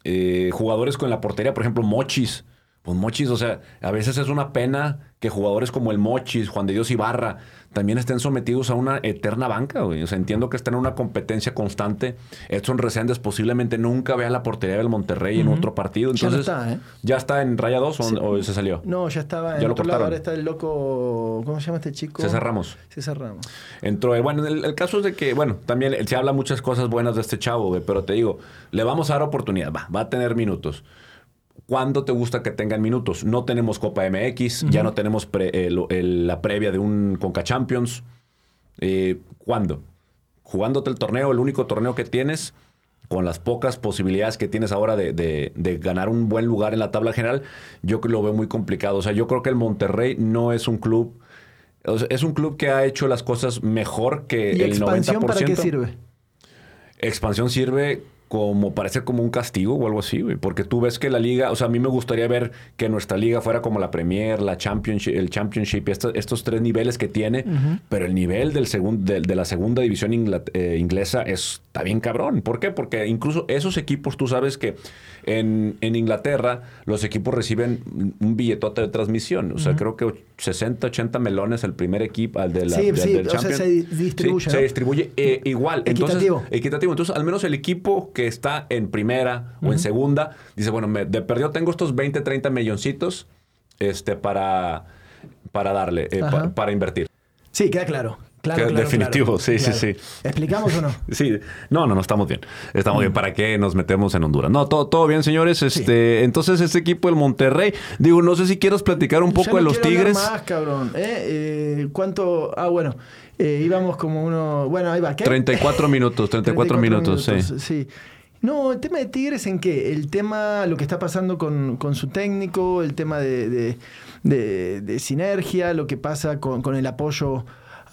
Eh, jugadores con la portería, por ejemplo, Mochis. Pues Mochis, o sea, a veces es una pena que jugadores como el Mochis, Juan de Dios Ibarra, también estén sometidos a una eterna banca, güey. O sea, entiendo que están en una competencia constante. Edson Reséndez posiblemente nunca vea la portería del Monterrey en otro partido. Ya Entonces, está, ¿eh? ¿ya está en raya 2 o, Sí. o se salió? No, ya estaba en Ya lo otro lado. cortaron. Ahora está el loco. ¿Cómo se llama este chico? César Ramos. César Ramos. Entró, eh, bueno, el, el caso es de que, bueno, también se habla muchas cosas buenas de este chavo, güey, pero te digo, le vamos a dar oportunidad, va, va a tener minutos. ¿Cuándo te gusta que tengan minutos? No tenemos Copa MX, ya no tenemos pre- el- el- la previa de un Conca Champions. Eh, ¿Cuándo? Jugándote el torneo, el único torneo que tienes, con las pocas posibilidades que tienes ahora de, de- de ganar un buen lugar en la tabla general, yo lo veo muy complicado. O sea, yo creo que el Monterrey no es un club, es un club que ha hecho las cosas mejor que ¿Y el expansión 90%. para qué sirve? Expansión sirve como parece como un castigo o algo así, güey, porque tú ves que la liga, o sea, a mí me gustaría ver que nuestra liga fuera como la Premier, la Championship, el Championship, esto- estos tres niveles que tiene, pero el nivel del segun- de, la segunda división ingla- eh, inglesa está bien cabrón. ¿Por qué? Porque incluso esos equipos, tú sabes que en, en Inglaterra los equipos reciben un billetote de transmisión, o sea, creo que 60, 80 melones el primer equipo, al de la, Sí, del- sí, del o sea, Champions. se di- distribuye, Sí, ¿no? se distribuye eh, igual. Entonces, Equitativo. equitativo. Entonces, al menos el equipo que está en primera o en segunda dice, bueno, me, de perdió tengo estos 20, 30 milloncitos este, para, para darle, eh, pa- para invertir. Sí, queda claro. Claro, claro, definitivo, claro. sí, sí, sí. ¿Explicamos o no? Sí, no, no, no estamos bien. Estamos Mm. bien. ¿Para qué nos metemos en Honduras? No, todo, todo bien, señores. Este, entonces, este equipo del Monterrey, digo, no sé si quieres platicar un poco Ya no de los Tigres. más, cabrón. ¿eh? Eh, ¿Cuánto? Ah, bueno. eh, íbamos como uno. Bueno, ahí va. ¿Qué? 34 minutos, 34, minutos, sí. sí. No, el tema de Tigres en qué? El tema, lo que está pasando con, con su técnico, el tema de, de- de- de sinergia, lo que pasa con, con el apoyo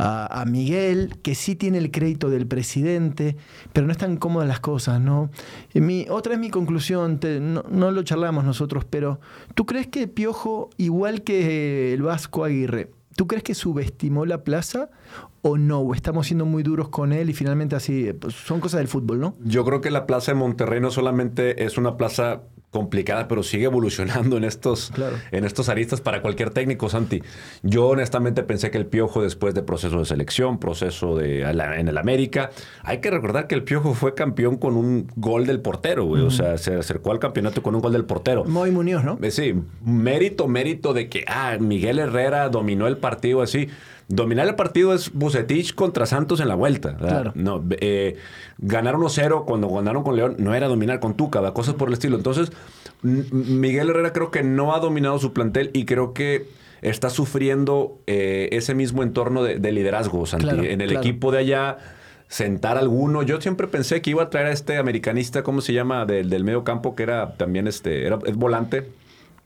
a, Miguel, que sí tiene el crédito del presidente, pero no están cómodas las cosas, ¿no? Mi, otra es mi conclusión, no, no lo charlamos nosotros, pero ¿tú crees que Piojo, igual que el Vasco Aguirre, ¿tú crees que subestimó la plaza o no? ¿O estamos siendo muy duros con él y finalmente así, pues, son cosas del fútbol, ¿no? Yo creo que la plaza de Monterrey no solamente es una plaza complicada, pero sigue evolucionando en estos, Claro. en estos aristas para cualquier técnico, Santi. Yo honestamente pensé que el Piojo, después de proceso de selección, proceso de en el América, hay que recordar que el Piojo fue campeón con un gol del portero, güey. O sea, se acercó al campeonato con un gol del portero. Moy Muñoz, ¿no? Eh, Sí, mérito, mérito de que ah, Miguel Herrera dominó el partido así. Dominar el partido es Bucetich contra Santos en la vuelta. Claro. No, eh, ganar 1-0 cuando ganaron con León no era dominar con Tuca, ¿verdad? cosas por el estilo. Entonces, Miguel Herrera creo que no ha dominado su plantel y creo que está sufriendo eh, ese mismo entorno de, de liderazgo, Santi. Claro, en el claro. equipo de allá sentar alguno. Yo siempre pensé que iba a traer a este americanista, ¿cómo se llama? Del, del medio campo, que era también este, era, es volante.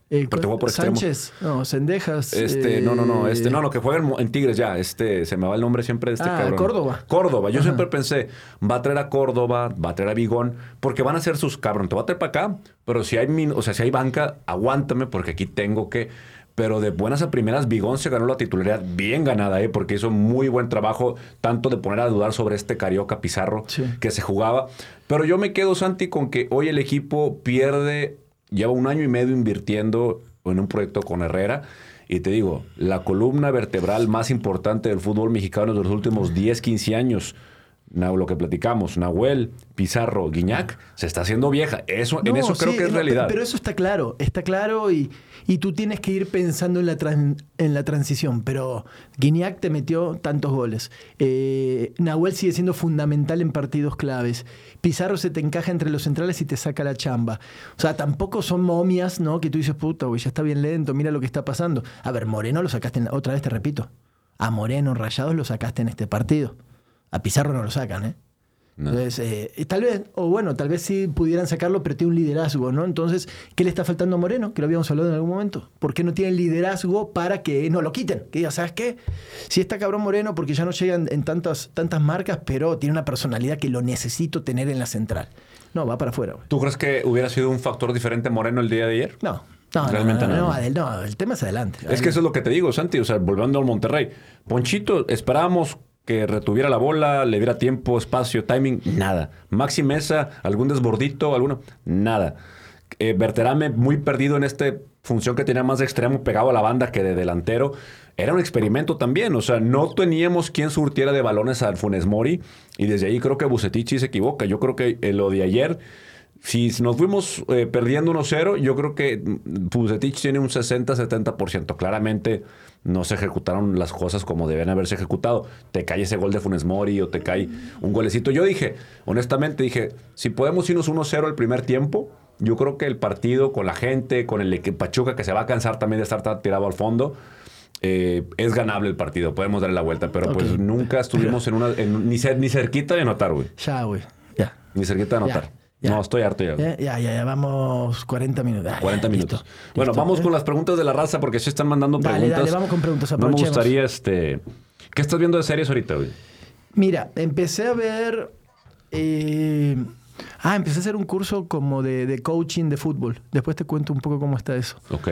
Eh, Pero te voy por extremo. Sánchez, no, Sendejas. Este, eh, no, no, no, este, no, no, que juega en, en Tigres ya, este, se me va el nombre siempre de este Ah, cabrón. Córdoba. Córdoba, yo Ajá. siempre pensé, va a traer a Córdoba, va a traer a Bigón, porque van a ser sus cabrón, te va a traer para acá, pero si hay, min- o sea, si hay banca, aguántame, porque aquí tengo que, pero de buenas a primeras, Bigón se ganó la titularidad bien ganada, ¿eh? porque hizo muy buen trabajo, tanto de poner a dudar sobre este Carioca Pizarro Sí. que se jugaba. Pero yo me quedo, Santi, con que hoy el equipo pierde, lleva un año y medio invirtiendo en un proyecto con Herrera. Y te digo, la columna vertebral más importante del fútbol mexicano de los últimos 10, 15 años, lo que platicamos, Nahuel, Pizarro, Guiñac, se está haciendo vieja. Eso, en eso creo que es realidad. Pero eso está claro, está claro y, y tú tienes que ir pensando en la, en la transición. Pero Guiñac te metió tantos goles. Eh, Nahuel sigue siendo fundamental en partidos claves. Pizarro se te encaja entre los centrales y te saca la chamba. O sea, tampoco son momias, ¿no? Que tú dices, puta, güey, ya está bien lento, mira lo que está pasando. A ver, Moreno lo sacaste, en- otra vez te repito. A Moreno, Rayados, lo sacaste en este partido. A Pizarro no lo sacan, ¿eh? No. Entonces, eh, y tal vez, o bueno, tal vez sí pudieran sacarlo, pero tiene un liderazgo, ¿no? Entonces, ¿qué le está faltando a Moreno? Que lo habíamos hablado en algún momento. ¿Por qué no tiene liderazgo para que no lo quiten? Que diga, ¿sabes qué? Si está cabrón Moreno, porque ya no llegan en tantas, tantas marcas, pero tiene una personalidad que lo necesito tener en la central. No, va para afuera. ¿Tú crees que hubiera sido un factor diferente Moreno el día de ayer? No. No, Realmente no, no, no. no, el tema es adelante. Es que eso es lo que te digo, Santi. O sea, volviendo al Monterrey. Ponchito, esperábamos que retuviera la bola, le diera tiempo, espacio, timing, nada. Maxi Mesa, algún desbordito, alguno, nada. Eh, muy perdido en esta función que tenía más de extremo pegado a la banda que de delantero. Era un experimento también, o sea, no teníamos quien surtiera de balones al Funes Mori y desde ahí creo que Bucetich sí se equivoca. Yo creo que eh, lo de ayer, si nos fuimos eh, perdiendo 1-0, yo creo que Bucetich tiene un 60-70%. Claramente no se ejecutaron las cosas como deben haberse ejecutado. Te cae ese gol de Funes Mori o te cae un golecito. Yo dije, honestamente, dije, si podemos irnos 1-0 el primer tiempo, yo creo que el partido con la gente, con el equipo Pachuca, que se va a cansar también de estar tirado al fondo, eh, es ganable el partido. Podemos darle la vuelta, pero pues nunca estuvimos en una, en- ni, cer- ni cerquita de anotar, güey. Ya, güey. Ya. Ni cerquita de anotar. Ya, ya. No, estoy harto ya. güey. Ya, ya, ya, ya, vamos 40 minutos. Ah, 40 ya, minutos. listo, bueno, listo. vamos ¿Eh? con las preguntas de la raza porque se están mandando Dale, preguntas. dale, vamos con preguntas, No me gustaría, este... ¿Qué estás viendo de series ahorita, güey? Mira, empecé a ver. eh, ah, empecé a hacer un curso como de, de coaching de fútbol. Después te cuento un poco cómo está eso. Ok.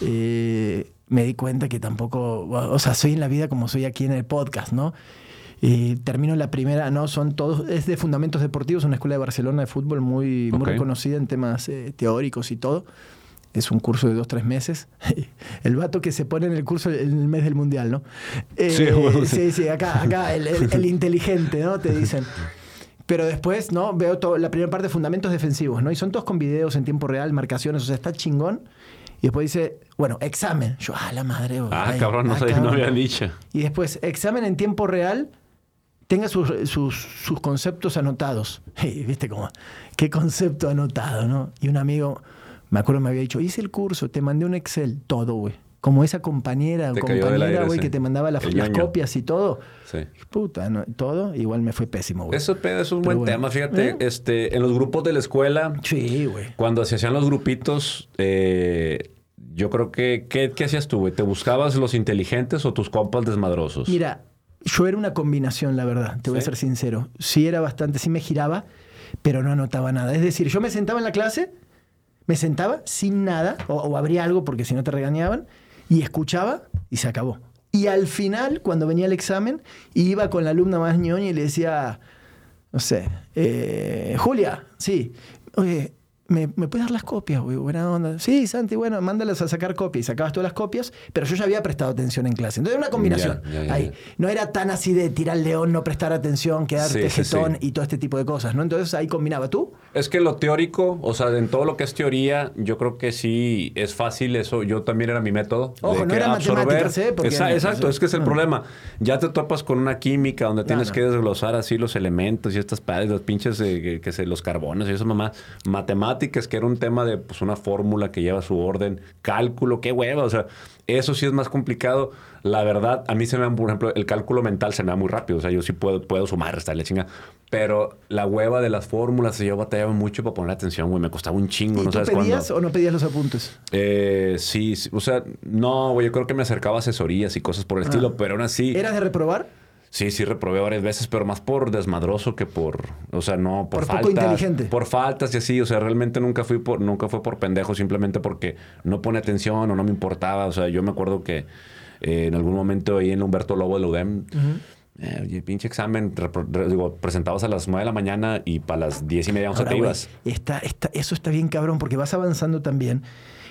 Eh, me di cuenta que tampoco. O sea, soy en la vida como soy aquí en el podcast, ¿no? Eh, termino la primera, no, son todos, es de fundamentos deportivos, una escuela de Barcelona de fútbol muy, reconocida en temas eh, teóricos y todo. Es un curso de dos, tres meses. El vato que se pone en el curso en el mes del mundial, ¿no? Eh, Sí, bueno, sí. acá, acá el, el- el inteligente, ¿no? Te dicen. Pero después, ¿no? Veo todo, la primera parte, fundamentos defensivos, ¿no? Y son todos con videos en tiempo real, marcaciones, o sea, está chingón. Y después dice, bueno, examen. Yo, ah, la madre. Ah, Ay, cabrón, no, ah, sé, no cabrón. habían dicho. Y después, examen en tiempo real, tenga sus, sus, sus conceptos anotados. Y viste cómo, qué concepto anotado, ¿no? Y un amigo, me acuerdo, me había dicho, hice el curso, te mandé un Excel, todo, güey. Como esa compañera o compañera, güey, sí. que te mandaba las, copias y todo. Sí. Puta, ¿no? todo, igual me fue pésimo, güey. Eso, es un Pero buen bueno. tema, fíjate. ¿Eh? Este, en los grupos de la escuela, Sí, güey. cuando se hacían los grupitos, eh, yo creo que, ¿qué, qué hacías tú, güey? ¿Te buscabas los inteligentes o tus compas desmadrosos? Mira, yo era una combinación, la verdad, te voy a ser sincero. Sí era bastante, sí me giraba, pero no anotaba nada. Es decir, yo me sentaba en la clase, me sentaba sin nada, o, o abría algo porque si no te regañaban, y escuchaba y se acabó. Y al final, cuando venía el examen, iba con la alumna más ñoña y le decía, no sé, eh, Julia, sí, oye, ¿me, ¿me puedes dar las copias, güey? Buena onda. Sí, Santi, bueno, mándalas a sacar copias. Y sacabas todas las copias, pero yo ya había prestado atención en clase. Entonces era una combinación. Ya, ya, ya, ahí. No era tan así de tirar león, no prestar atención, quedarte Sí, jetón sí. y todo este tipo de cosas, ¿no? Entonces ahí combinaba tú. Es que lo teórico, o sea, en todo lo que es teoría, yo creo que sí es fácil eso. Yo también era mi método. Ojo, de no que era absorber- matemáticas, ¿eh? Porque- Esa- exacto, es que es el no. problema. Ya te topas con una química donde tienes no. que desglosar así los elementos y estas padres, los pinches, eh, que, que se, los carbonos y eso, mamá. Matemáticas, que era un tema de pues, una fórmula que lleva su orden. Cálculo, qué hueva. O sea, eso sí es más complicado. La verdad, a mí se me da, por ejemplo, el cálculo mental se me da muy rápido. O sea, yo sí puedo, puedo sumar, restar, la chinga. Pero la hueva de las fórmulas, yo batallaba mucho para poner atención, güey. Me costaba un chingo, ¿Y ¿no tú sabes pedías cuándo? o no pedías los apuntes? Eh, sí, sí, o sea, no, güey, yo creo que me acercaba a asesorías y cosas por el estilo, pero aún así, ¿Eras de reprobar? Sí, sí reprobé varias veces, pero más por desmadroso que por, o sea, no por, Por poco inteligente. Por faltas y así, o sea, realmente nunca fui por, nunca fue por pendejo, simplemente porque no pone atención o no me importaba, o sea, yo me acuerdo que eh, en algún momento ahí en Humberto Lobo de la UDEM, eh, oye, pinche examen, digo, presentabas a las 9 de la mañana y para las 10 y media once Ahora, te ibas. está, está- eso está bien cabrón porque vas avanzando también.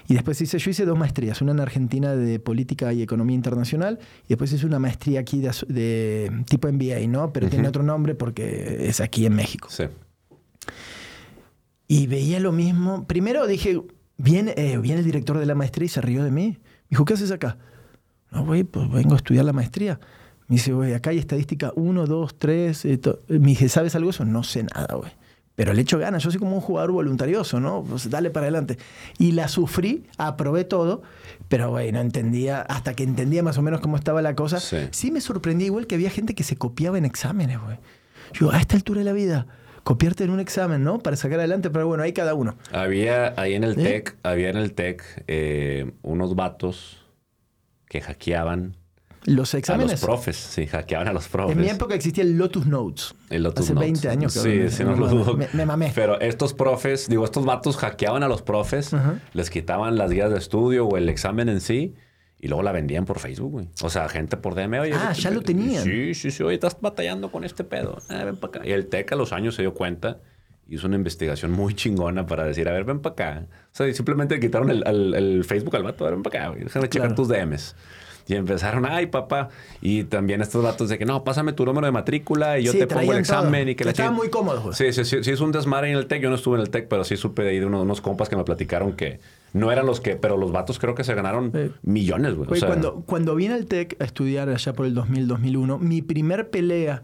Y después hice, yo hice dos maestrías, una en Argentina de política y economía internacional y después hice una maestría aquí de, tipo MBA, ¿no? Pero tiene otro nombre porque es aquí en México. Sí. Y veía lo mismo. Primero dije, viene, eh, viene el director de la maestría y se rió de mí. Me dijo, ¿qué haces acá? No, güey, pues vengo a estudiar la maestría. Me dice, güey, acá hay estadística 1, 2, 3. eh, to- Me dije, ¿sabes algo de eso? No sé nada, güey. Pero el hecho gana. Yo soy como un jugador voluntarioso, ¿no? Pues dale para adelante. Y la sufrí, aprobé todo, pero, güey, no entendía, hasta que entendía más o menos cómo estaba la cosa. Sí. Sí, me sorprendía igual que había gente que se copiaba en exámenes, güey. Yo, a esta altura de la vida, copiarte en un examen, ¿no? Para sacar adelante, pero bueno, ahí cada uno. Había ahí en el ¿Eh? TEC, había en el TEC eh, unos vatos que hackeaban Los a exámenes. los profes. Sí, hackeaban a los profes. En mi época existía el Lotus Notes. El Lotus Hace Notes. 20 años. Sí, sí, no lo dudo. Me, me mamé. Pero estos profes, digo, estos vatos hackeaban a los profes, les quitaban las guías de estudio o el examen en sí. Y luego la vendían por Facebook, güey. O sea, gente por DM. Oye, Ah, ya lo tenían. Sí, sí, sí. Oye, estás batallando con este pedo. Ah, ven para acá. Y el TEC a los años se dio cuenta. Hizo una investigación muy chingona para decir, a ver, ven para acá. O sea, y simplemente le quitaron el, el- el Facebook al vato. A ver, ven para acá, güey. Déjame checar Claro. tus DMs. Y empezaron, ay, papá. Y también estos datos de que, no, pásame tu número de matrícula y yo Sí, te pongo el todo. examen y que la ching- muy cómodos, güey. Sí, sí, sí, sí, es un desmadre en el TEC. Yo no estuve en el TEC, pero sí supe de ahí de unos, unos compas que me platicaron que no eran los que, pero los vatos creo que se ganaron Sí. millones, güey. O Güey, sea, cuando, cuando vine al TEC a estudiar allá por el 2000-2001, mi primer pelea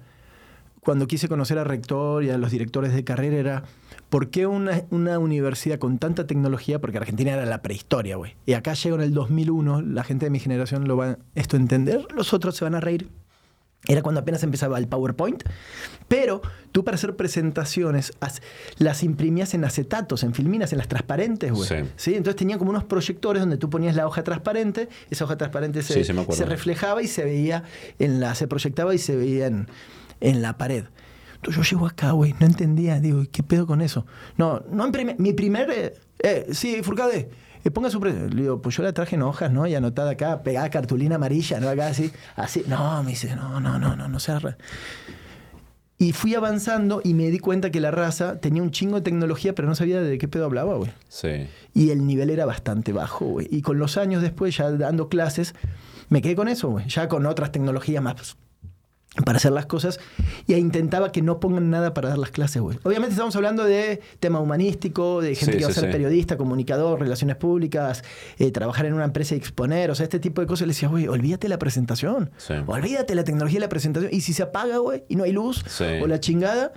cuando quise conocer a rector y a los directores de carrera era ¿por qué una, una universidad con tanta tecnología? Porque Argentina era la prehistoria, güey. Y acá llego en el 2001, la gente de mi generación lo va esto a entender, los otros se van a reír. Era cuando apenas empezaba el PowerPoint. Pero tú para hacer presentaciones as- las imprimías en acetatos, en filminas, en las transparentes, güey. Sí. ¿Sí? Entonces tenían como unos proyectores donde tú ponías la hoja transparente, esa hoja transparente se, Sí, se reflejaba y se veía en la, se proyectaba y se veía en, en la pared. Yo llego acá, güey, no entendía, digo, ¿qué pedo con eso? No, no imprimí, mi primer, eh, eh, sí, Furcade, eh, ponga su Le digo, pues yo la traje en hojas, ¿no? Y anotada acá, pegada cartulina amarilla, ¿no? Acá así, así. No, me dice, no, no, no, no, no se arra- Y fui avanzando y me di cuenta que la raza tenía un chingo de tecnología, pero no sabía de qué pedo hablaba, güey. Sí. Y el nivel era bastante bajo, güey. Y con los años después, ya dando clases, me quedé con eso, güey. Ya con otras tecnologías más para hacer las cosas y intentaba que no pongan nada para dar las clases, güey. Obviamente estamos hablando de tema humanístico, de gente Sí, que va a ser sí. periodista, comunicador, relaciones públicas, eh, trabajar en una empresa y exponer, o sea, este tipo de cosas. Le decía, güey, olvídate la presentación, olvídate la tecnología de la presentación. Y si se apaga, güey, y no hay luz, o la chingada,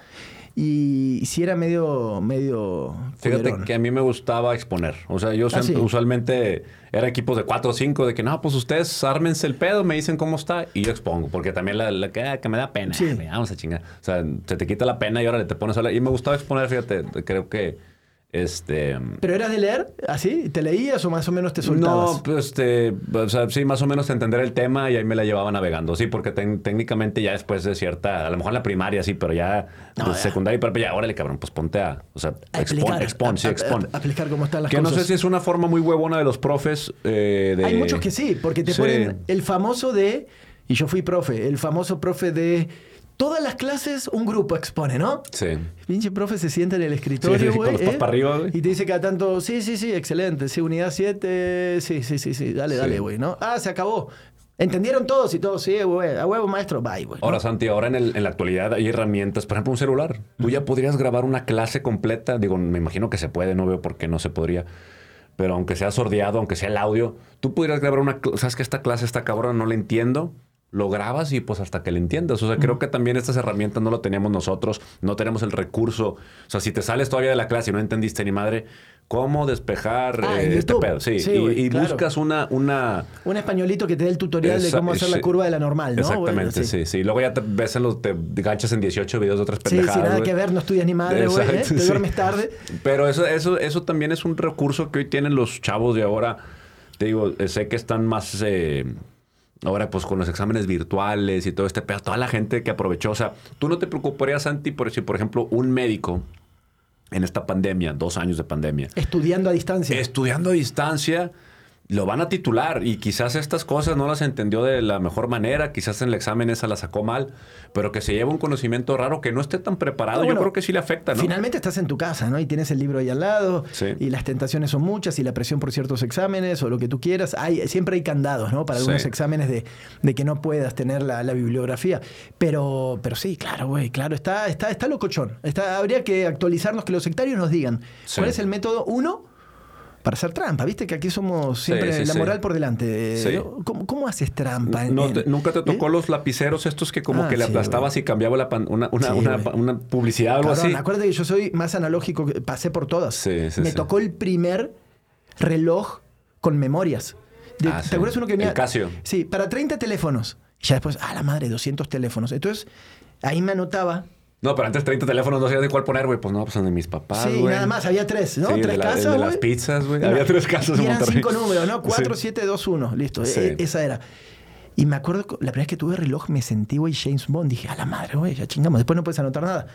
y, si era medio, medio... Fíjate culerón. que a mí me gustaba exponer. O sea, yo Ah, siempre- sí. usualmente era equipos de cuatro o cinco de que no, pues ustedes ármense el pedo, me dicen cómo está y yo expongo. Porque también la, la que, ah, que me da pena. Sí. Vamos a chingar. O sea, se te quita la pena y ahora le te pones a hablar. Y me gustaba exponer, fíjate, creo que este. ¿Pero eras de leer así? ¿Te leías o más o menos te soltabas? No, pues este, o sea, sí, más o menos entender el tema y ahí me la llevaba navegando. Sí, porque técnicamente ya después de cierta, a lo mejor en la primaria sí, pero ya No, de ya. secundaria, pero ya, órale, cabrón, pues ponte a, o sea, A expon, expon, sí, a- expon. a explicar cómo están las Que no cosas. sé si es una forma muy huevona de los profes eh, de... Hay muchos que sí, porque te Sí. ponen el famoso de, y yo fui profe, el famoso profe de todas las clases un grupo expone, ¿no? Sí. Pinche profe se sienta en el escritorio, Sí, sí, sí, güey. con los patas ¿eh? arriba, güey. Y te dice cada tanto, sí, sí, sí, excelente, sí, unidad 7, sí, sí, sí, sí, dale, Sí. dale, güey, ¿no? Ah, se acabó. ¿Entendieron todos y todos? Sí, güey, a huevo, maestro, bye, güey. ¿no? Ahora, Santi, ahora en, el- en la actualidad hay herramientas, por ejemplo, un celular. Tú ya podrías grabar una clase completa. Digo, me imagino que se puede, no veo por qué no se podría. Pero aunque sea sordeado, aunque sea el audio, tú pudieras grabar una... ¿Sabes que esta clase está cabrón? No la entiendo. Lo grabas y pues hasta que la entiendas. O sea, creo que también estas herramientas no lo teníamos nosotros. No tenemos el recurso. O sea, si te sales todavía de la clase y no entendiste ni madre, ¿cómo despejar Ah, eh, este pedo? Sí, Sí, y, y claro. buscas una... una Un españolito que te dé el tutorial de cómo hacer la sí. curva de la normal, ¿no? Exactamente, sí. sí, Luego ya te ves en los, te ganchas en 18 videos de otras Sí, pendejadas. sin nada que ver, no estudias ni madre, güey, ¿eh? Te sí. duermes tarde. Pero eso, eso, eso también es un recurso que hoy tienen los chavos de ahora. Te digo, eh, sé que están más eh, ahora pues con los exámenes virtuales y todo este pedo. Toda la gente que aprovechó. O sea, tú no te preocuparías, Santi, por si, por ejemplo, un médico en esta pandemia, dos años de pandemia, Estudiando a distancia. estudiando a distancia, lo van a titular y quizás estas cosas no las entendió de la mejor manera, quizás en el examen esa la sacó mal, pero que se lleva un conocimiento raro que no esté tan preparado, yo creo que sí le afecta, ¿no? Finalmente estás en tu casa, ¿no? Y tienes el libro ahí al lado, Sí. y las tentaciones son muchas, y la presión por ciertos exámenes, o lo que tú quieras. Hay, siempre hay candados, ¿no? Para algunos Sí. exámenes de, de que no puedas tener la, la bibliografía. Pero, pero sí, claro, güey, claro, está, está, está locochón. Está, habría que actualizarnos, que los sectarios nos digan Sí. cuál es el método uno para hacer trampa. Viste que aquí somos siempre Sí, sí, la sí. moral por delante. ¿Cómo, cómo haces trampa? No te- ¿Nunca te tocó ¿Eh? los lapiceros estos que como Ah, que le aplastabas y cambiaba la pan- una, una, una, publicidad o algo así? acuérdate que yo soy más analógico, pasé por todas. Me tocó el primer reloj con memorias. De- Ah, ¿Te acuerdas uno que El venía? Casio. Sí, para 30 teléfonos. Y ya después, ah, la madre, 200 teléfonos. Entonces, ahí me anotaba. No, pero antes 30 teléfonos no sabías de cuál poner, güey. Pues no, pues el de mis papás, sí, nada más, había tres, ¿no? Sí, tres de la- casas. de las güey. pizzas, güey. Y Había tres casas y en eran Monterrey. cinco números, ¿no? 4, Sí. 7, 2, 1. Listo, Sí. e- esa era. Y me acuerdo, la primera vez que tuve reloj me sentí, güey, James Bond. Dije, a la madre, güey, ya chingamos. Después no puedes anotar nada.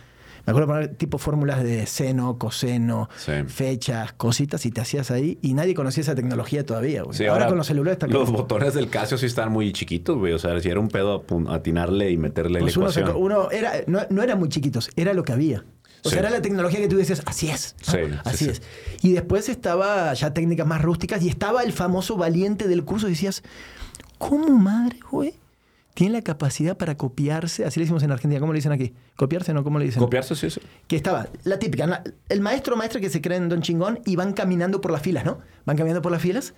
Me acuerdo poner tipo fórmulas de seno, coseno, Sí. fechas, cositas, y te hacías ahí. Y nadie conocía esa tecnología todavía, güey. Sí, ahora, con los celulares está Los botones del Casio sí están muy chiquitos, güey. O sea, si era un pedo atinarle y meterle Pues la uno, se- ecuación. uno era, no, no eran muy chiquitos, era lo que había. O Sí. sea, era la tecnología que tú dices, así es. ¿no? Sí, sí, así sí. es. Y después estaba ya técnicas más rústicas y estaba el famoso valiente del curso. Y decías, ¿cómo madre, güey? Tiene la capacidad para copiarse, así le decimos en Argentina, ¿cómo le dicen aquí? ¿Copiarse no? ¿Cómo le dicen? Copiarse, sí, sí. que estaba la típica, la- el maestro o maestra que se creen Don Chingón y van caminando por las filas, ¿no? Van caminando por las filas,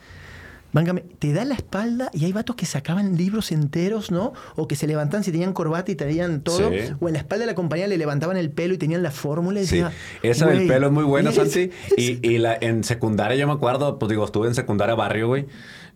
van te da la espalda y hay vatos que sacaban libros enteros, ¿no? O que se levantaban si tenían corbata y traían todo, Sí. o en la espalda de la compañía le levantaban el pelo y tenían la fórmula y Sí, decía, esa del "Güey, pelo es muy buena, Santi. Y, y la, en secundaria yo me acuerdo, pues digo, estuve en secundaria barrio, güey.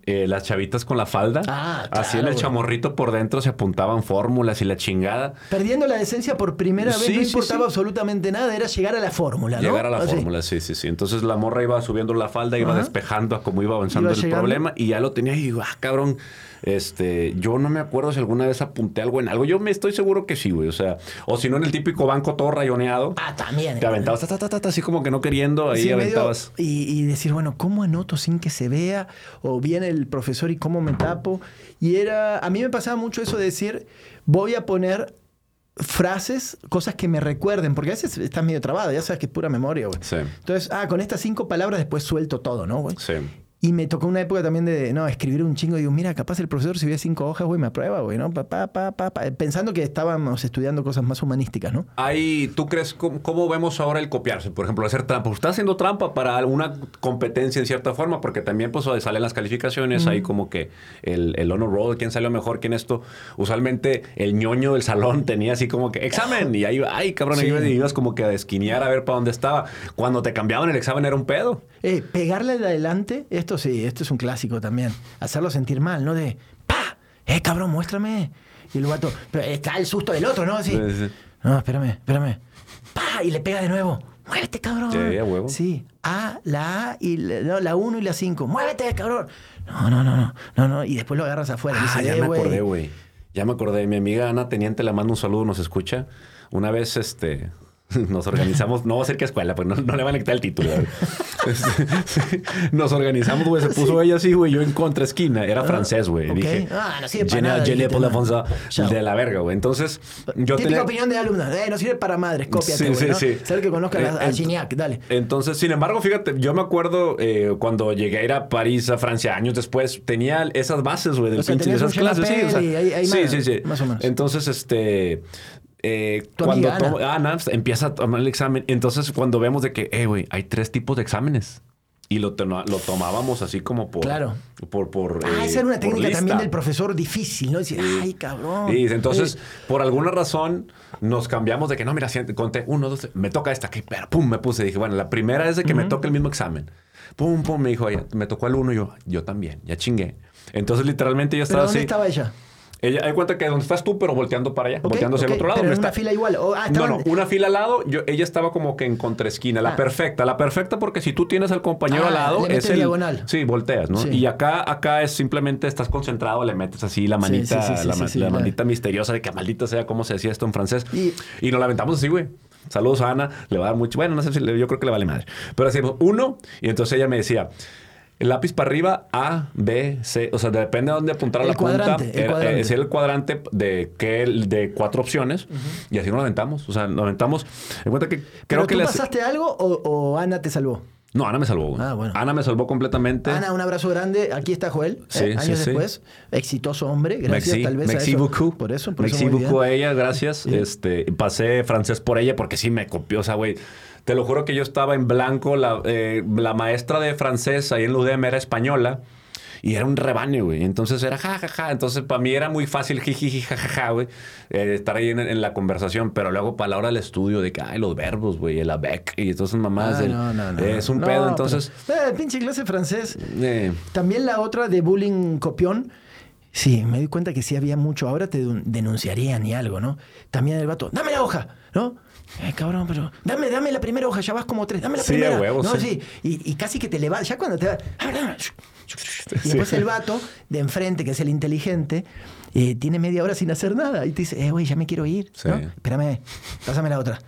Eh, las chavitas con la falda. Ah, Así en claro, el güey. chamorrito por dentro se apuntaban fórmulas y la chingada. Perdiendo la decencia por primera vez, Sí, no importaba sí. absolutamente nada, era llegar a la fórmula, ¿no? Llegar a la Así. fórmula, sí, sí, sí. Entonces la morra iba subiendo la falda, iba despejando a cómo iba avanzando Iba el llegando. problema y ya lo tenía y ah, cabrón, este, yo no me acuerdo si alguna vez apunté algo en algo. Yo me estoy seguro que sí, güey. O sea, o si no en el típico banco todo rayoneado. Ah, también. Te aventabas ta, ta, ta, así como que no queriendo, ahí Sí, medio- aventabas. y, y decir, bueno, ¿cómo anoto sin que se vea? O viene el profesor y cómo me tapo. Y era, a mí me pasaba mucho eso de decir, voy a poner frases, cosas que me recuerden, porque a veces estás medio trabado, ya sabes que es pura memoria, güey. Sí. Entonces, ah, con estas cinco palabras después suelto todo, ¿no, güey? Sí. Y me tocó una época también de, no, escribir un chingo. Digo, mira, capaz el profesor si hubiera cinco hojas, güey, me aprueba, güey, ¿no? Pa, pa, pa, pa, pa. Pensando que estábamos estudiando cosas más humanísticas, ¿no? Ahí, ¿tú crees cómo, cómo vemos ahora el copiarse? Por ejemplo, hacer trampa. ¿Estás haciendo trampa para alguna competencia en cierta forma? Porque también, pues, salen las calificaciones, ahí como que el, el honor roll, quién salió mejor, quién esto. Usualmente el ñoño del salón tenía así como que examen y ahí, ay, cabrón, Sí. y ibas como que a esquinear a ver para dónde estaba. Cuando te cambiaban el examen era un pedo. Eh, pegarle de adelante, esto sí, esto es un clásico también. Hacerlo sentir mal, ¿no? De, ¡pa! ¡Eh, cabrón, muéstrame! Y el vato, pero está el susto del otro, ¿no? Así. Sí, sí. No, espérame, espérame. ¡Pa! Y le pega de nuevo. ¡Muévete, cabrón! Sí, a huevo. Sí. A, la A y la, no, la 1 y la 5. ¡Muévete, cabrón! No, no, no, no, no, no. Y después lo agarras afuera. Ah, ya dice, me "Eh, acordé, güey. Ya me acordé. Mi amiga Ana Teniente le mando un saludo, nos escucha. Una vez, este... Nos organizamos, no va a ser que escuela, pues no, no le van a quitar el título. Este, nos organizamos, güey. Se puso ella así, güey. Yo en contra esquina. Era francés, güey. ok. Dije, Ah, no sirve para "Je ne- nada", je la de la verga, güey. Entonces, yo Típica tenía... opinión de alumnos. Eh, no sirve para madres, cópiate, Sí, güey, sí, ¿no? sí. Ser que conozca a, a Eh, Gignac, dale. Entonces, sin embargo, fíjate, yo me acuerdo eh, cuando llegué a ir a París, a Francia, años después, tenía esas bases, güey, del O sea, pinche de esas clases. Sí, o sea, ahí- ahí sí, más- sí, sí. más o menos. Entonces, este. Eh, cuando tomo- Ana pues, empieza a tomar el examen, entonces cuando vemos de que, eh, güey, hay tres tipos de exámenes. Y lo, lo tomábamos así como por. Claro. Por. por Ah, eh, esa era una técnica también del profesor difícil, ¿no? Decir, ay, cabrón. Y entonces, por alguna razón, nos cambiamos de que no, mira, siente- conté uno, dos, tres, me toca esta, que pero pum, me puse. Dije, bueno, la primera es de que me toca el mismo examen. Pum, pum, me dijo, me tocó el uno, y yo, yo también, ya chingué. Entonces, literalmente, yo ¿Pero estaba dónde así. estaba ella? Ella, hay cuenta que donde estás tú, pero volteando para allá, Ok, volteando hacia el otro lado. pero donde en una está- fila igual. O- ah, no, no, una fila al lado, yo, ella estaba como que en contraesquina, la Ah. perfecta, la perfecta porque si tú tienes al compañero Ah, al lado, le metes es el diagonal. Sí, volteas, ¿no? Sí. Y acá, acá es simplemente estás concentrado, le metes así la manita, sí, sí, sí, la, manita misteriosa de que maldita sea cómo se decía esto en francés. Y- Y, nos la aventamos así, güey. Saludos a Ana, le va a dar mucho. Bueno, no sé si le- yo creo que le vale madre. Pero hacíamos uno, y entonces ella me decía. El lápiz para arriba, A, B, C. O sea, depende de dónde apuntar El la punta. cuadrante, el Era- cuadrante. eh, el cuadrante de, que, de cuatro opciones. Y así nos aventamos. O sea, nos aventamos. En cuenta que creo ¿Pero que tú les- pasaste algo o, o Ana te salvó? No, Ana me salvó. Ah, bueno. Ana me salvó completamente. Ana, un abrazo grande. Aquí está Joel, ¿eh? Sí, sí, años sí. después. Exitoso hombre. Gracias, tal vez. a merci eso. beaucoup. Por eso, por merci eso. bien. a ella, gracias. Este, pasé francés por ella porque sí me copió, o sea, güey. Te lo juro que yo estaba en blanco. La, eh, la maestra de francés ahí en la UDM era española. Y era un rebane, güey. Entonces era ja, ja, ja. Entonces para mí era muy fácil, jiji, ja, ja, ja, güey. eh, estar ahí en, en la conversación. Pero luego para la hora del estudio, de que, ay, los verbos, güey, el avec. Y entonces mamás. Ah, no, no, no, es un pedo, pero- entonces. Eh, pinche clase francés. eh, También la otra de bullying copión. Sí, me di cuenta que sí había mucho. Ahora te denunciarían y algo, ¿no? También el vato, dame la hoja, ¿no? Eh, cabrón, pero dame, dame la primera hoja, ya vas como tres, dame la Sí, primera. huevo, no, sí. sí. Y, y casi que te levantas, ya cuando te va. Y después el vato de enfrente, que es el inteligente, eh, tiene media hora sin hacer nada. Y te dice, eh, güey, ya me quiero ir. Sí. ¿no? Espérame, pásame la otra.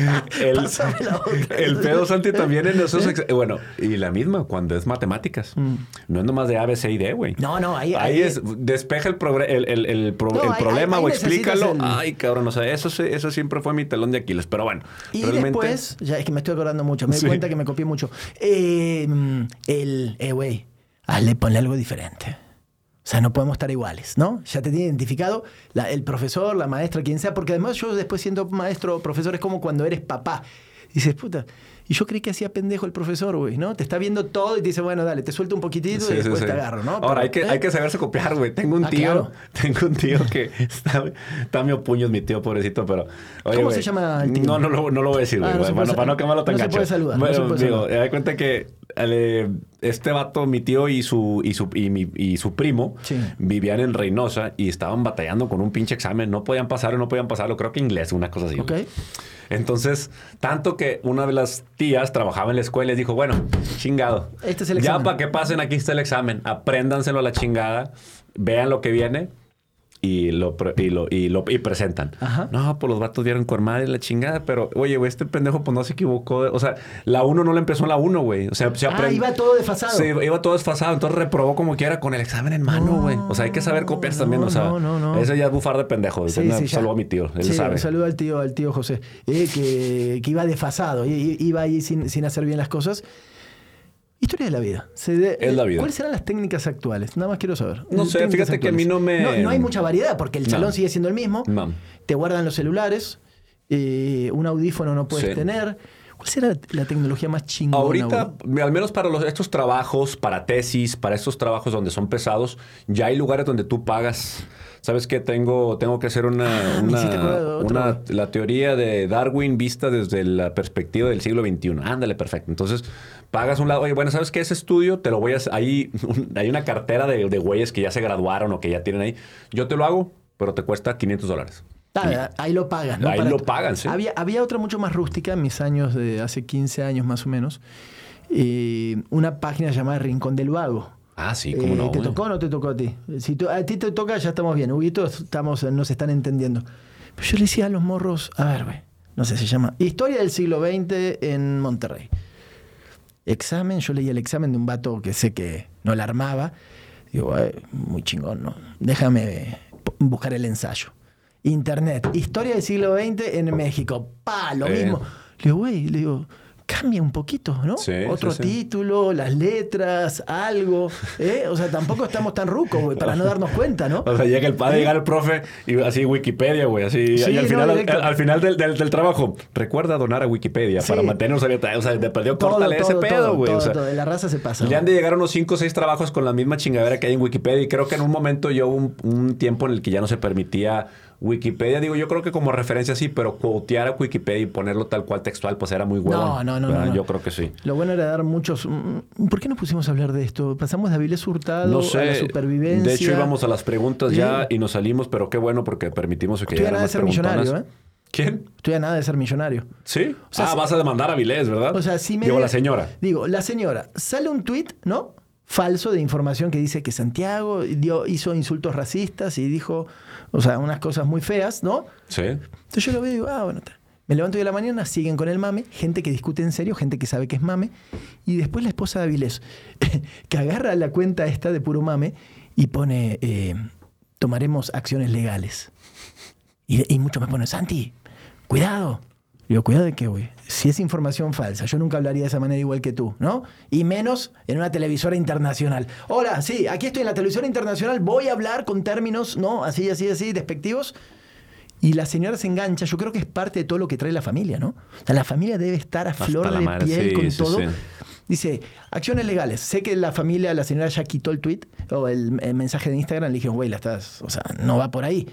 El, otra. pedo, Santi, también en esos... ex- eh, Bueno, y la misma cuando es matemáticas. No es nomás de A, B, C y D, güey. Mm. No, no, ahí- Ahí ahí- es... Despeja el, el, el- el pro- No, el ahí- problema ahí- o explícalo. Ay, cabrón, o sea, eso, eso siempre fue mi telón de Aquiles. Pero bueno, Y realmente... después, ya es que me estoy acordando mucho, me Sí. di cuenta que me copié mucho. Eh, mm, el, eh, güey, hazle, ponle algo diferente. O sea, no podemos estar iguales, ¿no? Ya te tiene identificado la- el profesor, la maestra, quien sea, porque además yo después siendo maestro o profesor es como cuando eres papá. Dices, puta, y yo creí que hacía pendejo el profesor, güey, ¿no? Te está viendo todo y te dice, bueno, dale, te suelto un poquitito Sí, y después sí. te agarro, ¿no? Ahora, hay que, ¿eh? hay que saberse copiar, güey. Tengo un Ah, tío, claro. tengo un tío que está, está medio puño, es mi tío, pobrecito, pero... oye, ¿Cómo se llama el tío? No, no, lo- no lo voy a decir, Ah, güey. no se bueno, para no quemarlo tan no se gacho. puede saludar, no Bueno, se puede digo, saludar. eh, da cuenta que eh, este vato, mi tío y su, y su, y mi- y su primo Sí. vivían en Reynosa y estaban batallando con un pinche examen. No podían pasarlo, no podían pasarlo. Creo que inglés, una cosa así. Ok. Entonces, tanto que una de las tías trabajaba en la escuela y les dijo, bueno, chingado. Este es el ya examen. para que pasen, aquí está el examen. Apréndanselo a la chingada. Vean lo que viene. Y lo, y lo, y lo y presentan. Ajá. No, pues los vatos vieron con madre la chingada, pero oye, güey, este pendejo pues no se equivocó. O sea, la 1 no le empezó la 1, güey. O sea, se Ah, iba todo desfasado. Sí, iba todo desfasado, entonces reprobó como quiera con el examen en mano, No, güey. o sea, hay que saber copiar también, no, o sea, no, no, no. ese ya es bufar de pendejo. Sí, ya. saludo a mi tío, él Sí, sabe. Un saludo al tío, al tío José, eh, que, que iba desfasado, iba ahí sin, sin hacer bien las cosas. Historia de la vida. Se de- Es la vida. ¿Cuáles serán las técnicas actuales? Nada más quiero saber. No sé, Técnicas fíjate que a mí no me- No, no hay mucha variedad porque el No. salón sigue siendo el mismo. No. Te guardan los celulares. eh, un audífono no puedes Sí. tener. ¿Cuál será la, la tecnología más chingona? Ahorita, güey? al menos para los- estos trabajos, para tesis, para estos trabajos donde son pesados, ya hay lugares donde tú pagas. ¿Sabes qué? Tengo, tengo que hacer una, Ah, una- la teoría de Darwin vista desde la perspectiva del siglo XXI. Ándale, perfecto. Entonces, pagas un lado. Oye, bueno, ¿sabes qué? Ese estudio te lo voy a... Ahí hay una cartera de, de güeyes que ya se graduaron o que ya tienen ahí. Yo te lo hago, pero te cuesta 500 dólares. Ah, ahí lo pagan. ¿no? Ahí lo pagan, sí. Había, había otra mucho más rústica en mis años de hace 15 años más o menos. eh, una página llamada Rincón del Vago. Ah, sí, cómo Eh, no. ¿Te tocó o no te tocó a ti? Si a ti te toca, ya estamos bien. Huguito, estamos, nos están entendiendo. Pero yo le decía a los morros, a ver, güey, no sé, se llama Historia del siglo XX en Monterrey. Examen, yo leí el examen de un vato que sé que no la armaba. Digo, "Ay, muy chingón, ¿no? Déjame buscar el ensayo. Internet, Historia del siglo XX en México. Pa, lo Eh. mismo. Le digo, güey, le digo, cambia un poquito, ¿no? Sí, Otro sí, sí. título, las letras, algo. ¿eh? O sea, tampoco estamos tan rucos, güey, para no darnos cuenta, ¿no? O sea, llega el padre, llega el profe y así Wikipedia, güey, así. Sí, y al no, final, al, final del, del- del trabajo, recuerda donar a Wikipedia para mantenernos abiertos. O sea, te perdió Todo, córtale ese todo, pedo, todo, güey. o todo, sea, todo. La raza se pasa. le han de llegar unos 5 o 6 trabajos con la misma chingadera que hay en Wikipedia. Y creo que en un momento yo hubo un, un tiempo en el que ya no se permitía Wikipedia. Digo, yo creo que como referencia sí, pero quotear a Wikipedia y ponerlo tal cual textual, pues era muy huevón. No, no, no, no. Yo creo que sí. Lo bueno era dar muchos. mm, ¿Por qué no pusimos a hablar de esto? Pasamos de Avilés Hurtado No a la sé. supervivencia. De hecho, íbamos a las preguntas ya Sí. y nos salimos, pero qué bueno porque permitimos que llegaran nada de más ser millonario. ¿eh? ¿Quién? Estoy a nada de ser millonario. ¿Sí? sea, ah, si- vas a demandar a Vilés, ¿verdad? O sea, si me. Digo, la señora. Digo, la señora. Sale un tuit, ¿no? Falso de información que dice que Santiago dio, hizo insultos racistas y dijo, o sea, unas cosas muy feas, ¿no? Sí. Entonces yo lo veo y digo, ah, bueno, está. Me levanto a la mañana, siguen con el mame, gente que discute en serio, gente que sabe que es mame. Y después la esposa de Avilés, que agarra la cuenta esta de puro mame y pone, eh, tomaremos acciones legales. Y, y mucho me pone, Santi, cuidado. Digo, cuidado de qué, güey. Si es información falsa, yo nunca hablaría de esa manera igual que tú, ¿no? Y menos en una televisora internacional. Hola, sí, aquí estoy en la televisora internacional, voy a hablar con términos, ¿no? Así, así, así, despectivos. Y la señora se engancha, yo creo que es parte de todo lo que trae la familia, ¿no? O sea, la familia debe estar a Hasta flor de madre, piel sí, con sí, todo. sí. Dice, acciones legales. Sé que la familia, la señora ya quitó el tweet o el, el mensaje de Instagram. Le dijeron, güey, la estás, o sea, no va por ahí.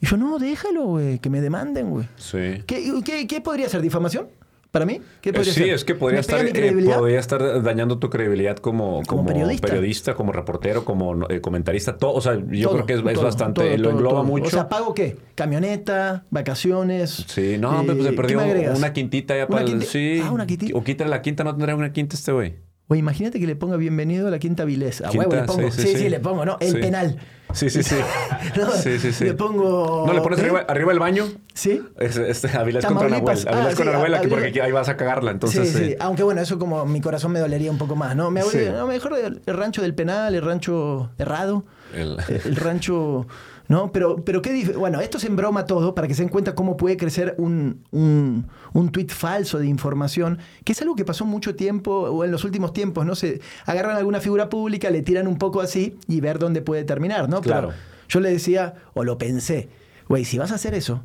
Y yo, no, déjalo, güey, que me demanden, güey. Sí. ¿Qué, qué, qué podría ser? ¿Difamación? ¿Para mí? ¿Qué Eh, sí, ser? es que podría ¿Me estar, eh, podría estar dañando tu credibilidad como, como, periodista. periodista. como reportero, como eh, comentarista. Todo, o sea, yo Todo, creo que es, es bastante, todo, lo engloba mucho. O sea, ¿pago qué? ¿Camioneta? ¿Vacaciones? Sí, no, pues se Eh, ¿qué perdió una quintita ya ¿Una para el. quinti- Sí. Ah, una quintita. O quítale la quinta, no tendrá una quinta este güey. Güey, imagínate que le ponga bienvenido a la Quinta Vilés. A huevo le pongo. sí, Sí sí, le pongo, ¿no? El Sí. penal. Sí, sí, sí. No, sí, sí, sí. Le pongo. ¿No le pones ¿eh? arriba, arriba el baño? ¿Sí? Es, este, Avilés contra. Nahuel. Avilés Ah, con Nahuel, aquí, porque ahí vas a cagarla. Entonces, sí, sí. eh, Aunque bueno, eso como mi corazón me dolería un poco más, ¿no? Me mejor el, rancho del penal, el rancho errado, el rancho. ¿No? Pero, pero qué Bueno, esto es en broma todo para que se den cuenta cómo puede crecer un, un, un tuit falso de información, que es algo que pasó mucho tiempo, o en los últimos tiempos, ¿no? Se agarran a alguna figura pública, le tiran un poco así y ver dónde puede terminar, ¿no? Pero Claro. yo le decía, o lo pensé, güey, si vas a hacer eso,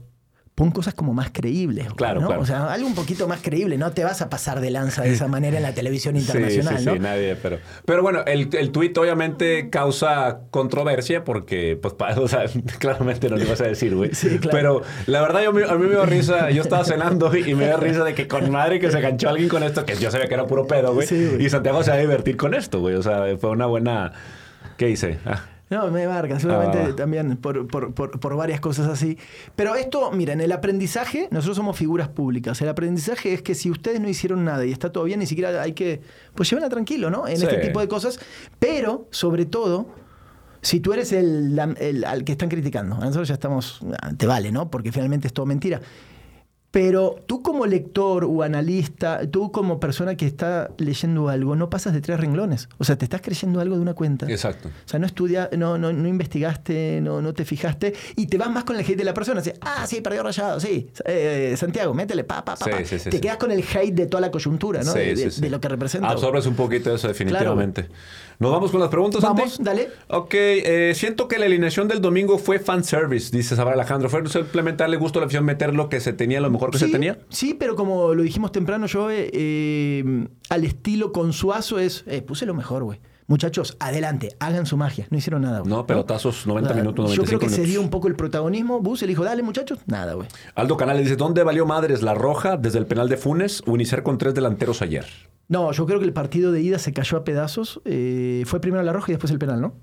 pon cosas como más creíbles. Claro, ¿no? claro. O sea, algo un poquito más creíble. No te vas a pasar de lanza de esa manera en la televisión internacional, sí, sí, ¿no? sí, nadie, pero, pero bueno, el, el tuit obviamente causa controversia porque, pues, pa- o sea, claramente no le ibas a decir, güey. Sí, claro. Pero la verdad, yo, a mí me dio risa, yo estaba cenando y me dio risa de que con madre que se ganchó alguien con esto, que yo sabía que era puro pedo, güey. Sí, güey. y Santiago se va a divertir con esto, güey. O sea, fue una buena... ¿Qué hice? Ah, No, me marcan, seguramente Ah. también por, por- por- por varias cosas así. Pero esto, miren, el aprendizaje, nosotros somos figuras públicas. El aprendizaje es que si ustedes no hicieron nada y está todo bien, ni siquiera hay que, pues llévenla tranquilo, ¿no? En Sí. este tipo de cosas. Pero, sobre todo, si tú eres el, el- al que están criticando, a nosotros ya estamos, ah, te vale, ¿no? Porque finalmente es todo mentira. Pero tú como lector o analista, tú como persona que está leyendo algo, no pasas de tres renglones. O sea, te estás creyendo algo de una cuenta. Exacto. O sea, no estudia, no, no, no investigaste, no, no te fijaste y te vas más con el hate de la persona. Así, ah, sí, perdió rayado, sí. Eh, Santiago, métele, pa, pa, pa. Sí, pa. sí, sí, te quedas con el hate de toda la coyuntura, ¿no? Sí, de, sí, de- sí. de lo que representa. Absorbes un poquito eso, definitivamente. ¿Nos vamos con las preguntas? Vamos, dale. Ok, eh, siento que la alineación del domingo fue fanservice, dice Sabar Alejandro. ¿Fue simplemente darle gusto a la afición meter lo que se tenía, lo mejor que se tenía? Sí, pero como lo dijimos temprano, yo eh, eh, al estilo consuazo es, eh, puse lo mejor, güey. Muchachos, adelante, hagan su magia. No hicieron nada, güey. No, pelotazos, 90 O sea, minutos, Yo 95 creo que se dio un poco el protagonismo. Bus le dijo, dale, muchachos. Nada, güey. Aldo Canales dice, ¿dónde valió madres la roja desde el penal de Funes o iniciar con tres delanteros ayer? No, yo creo que el partido de ida se cayó a pedazos. Eh, fue primero la roja y después el penal, ¿no?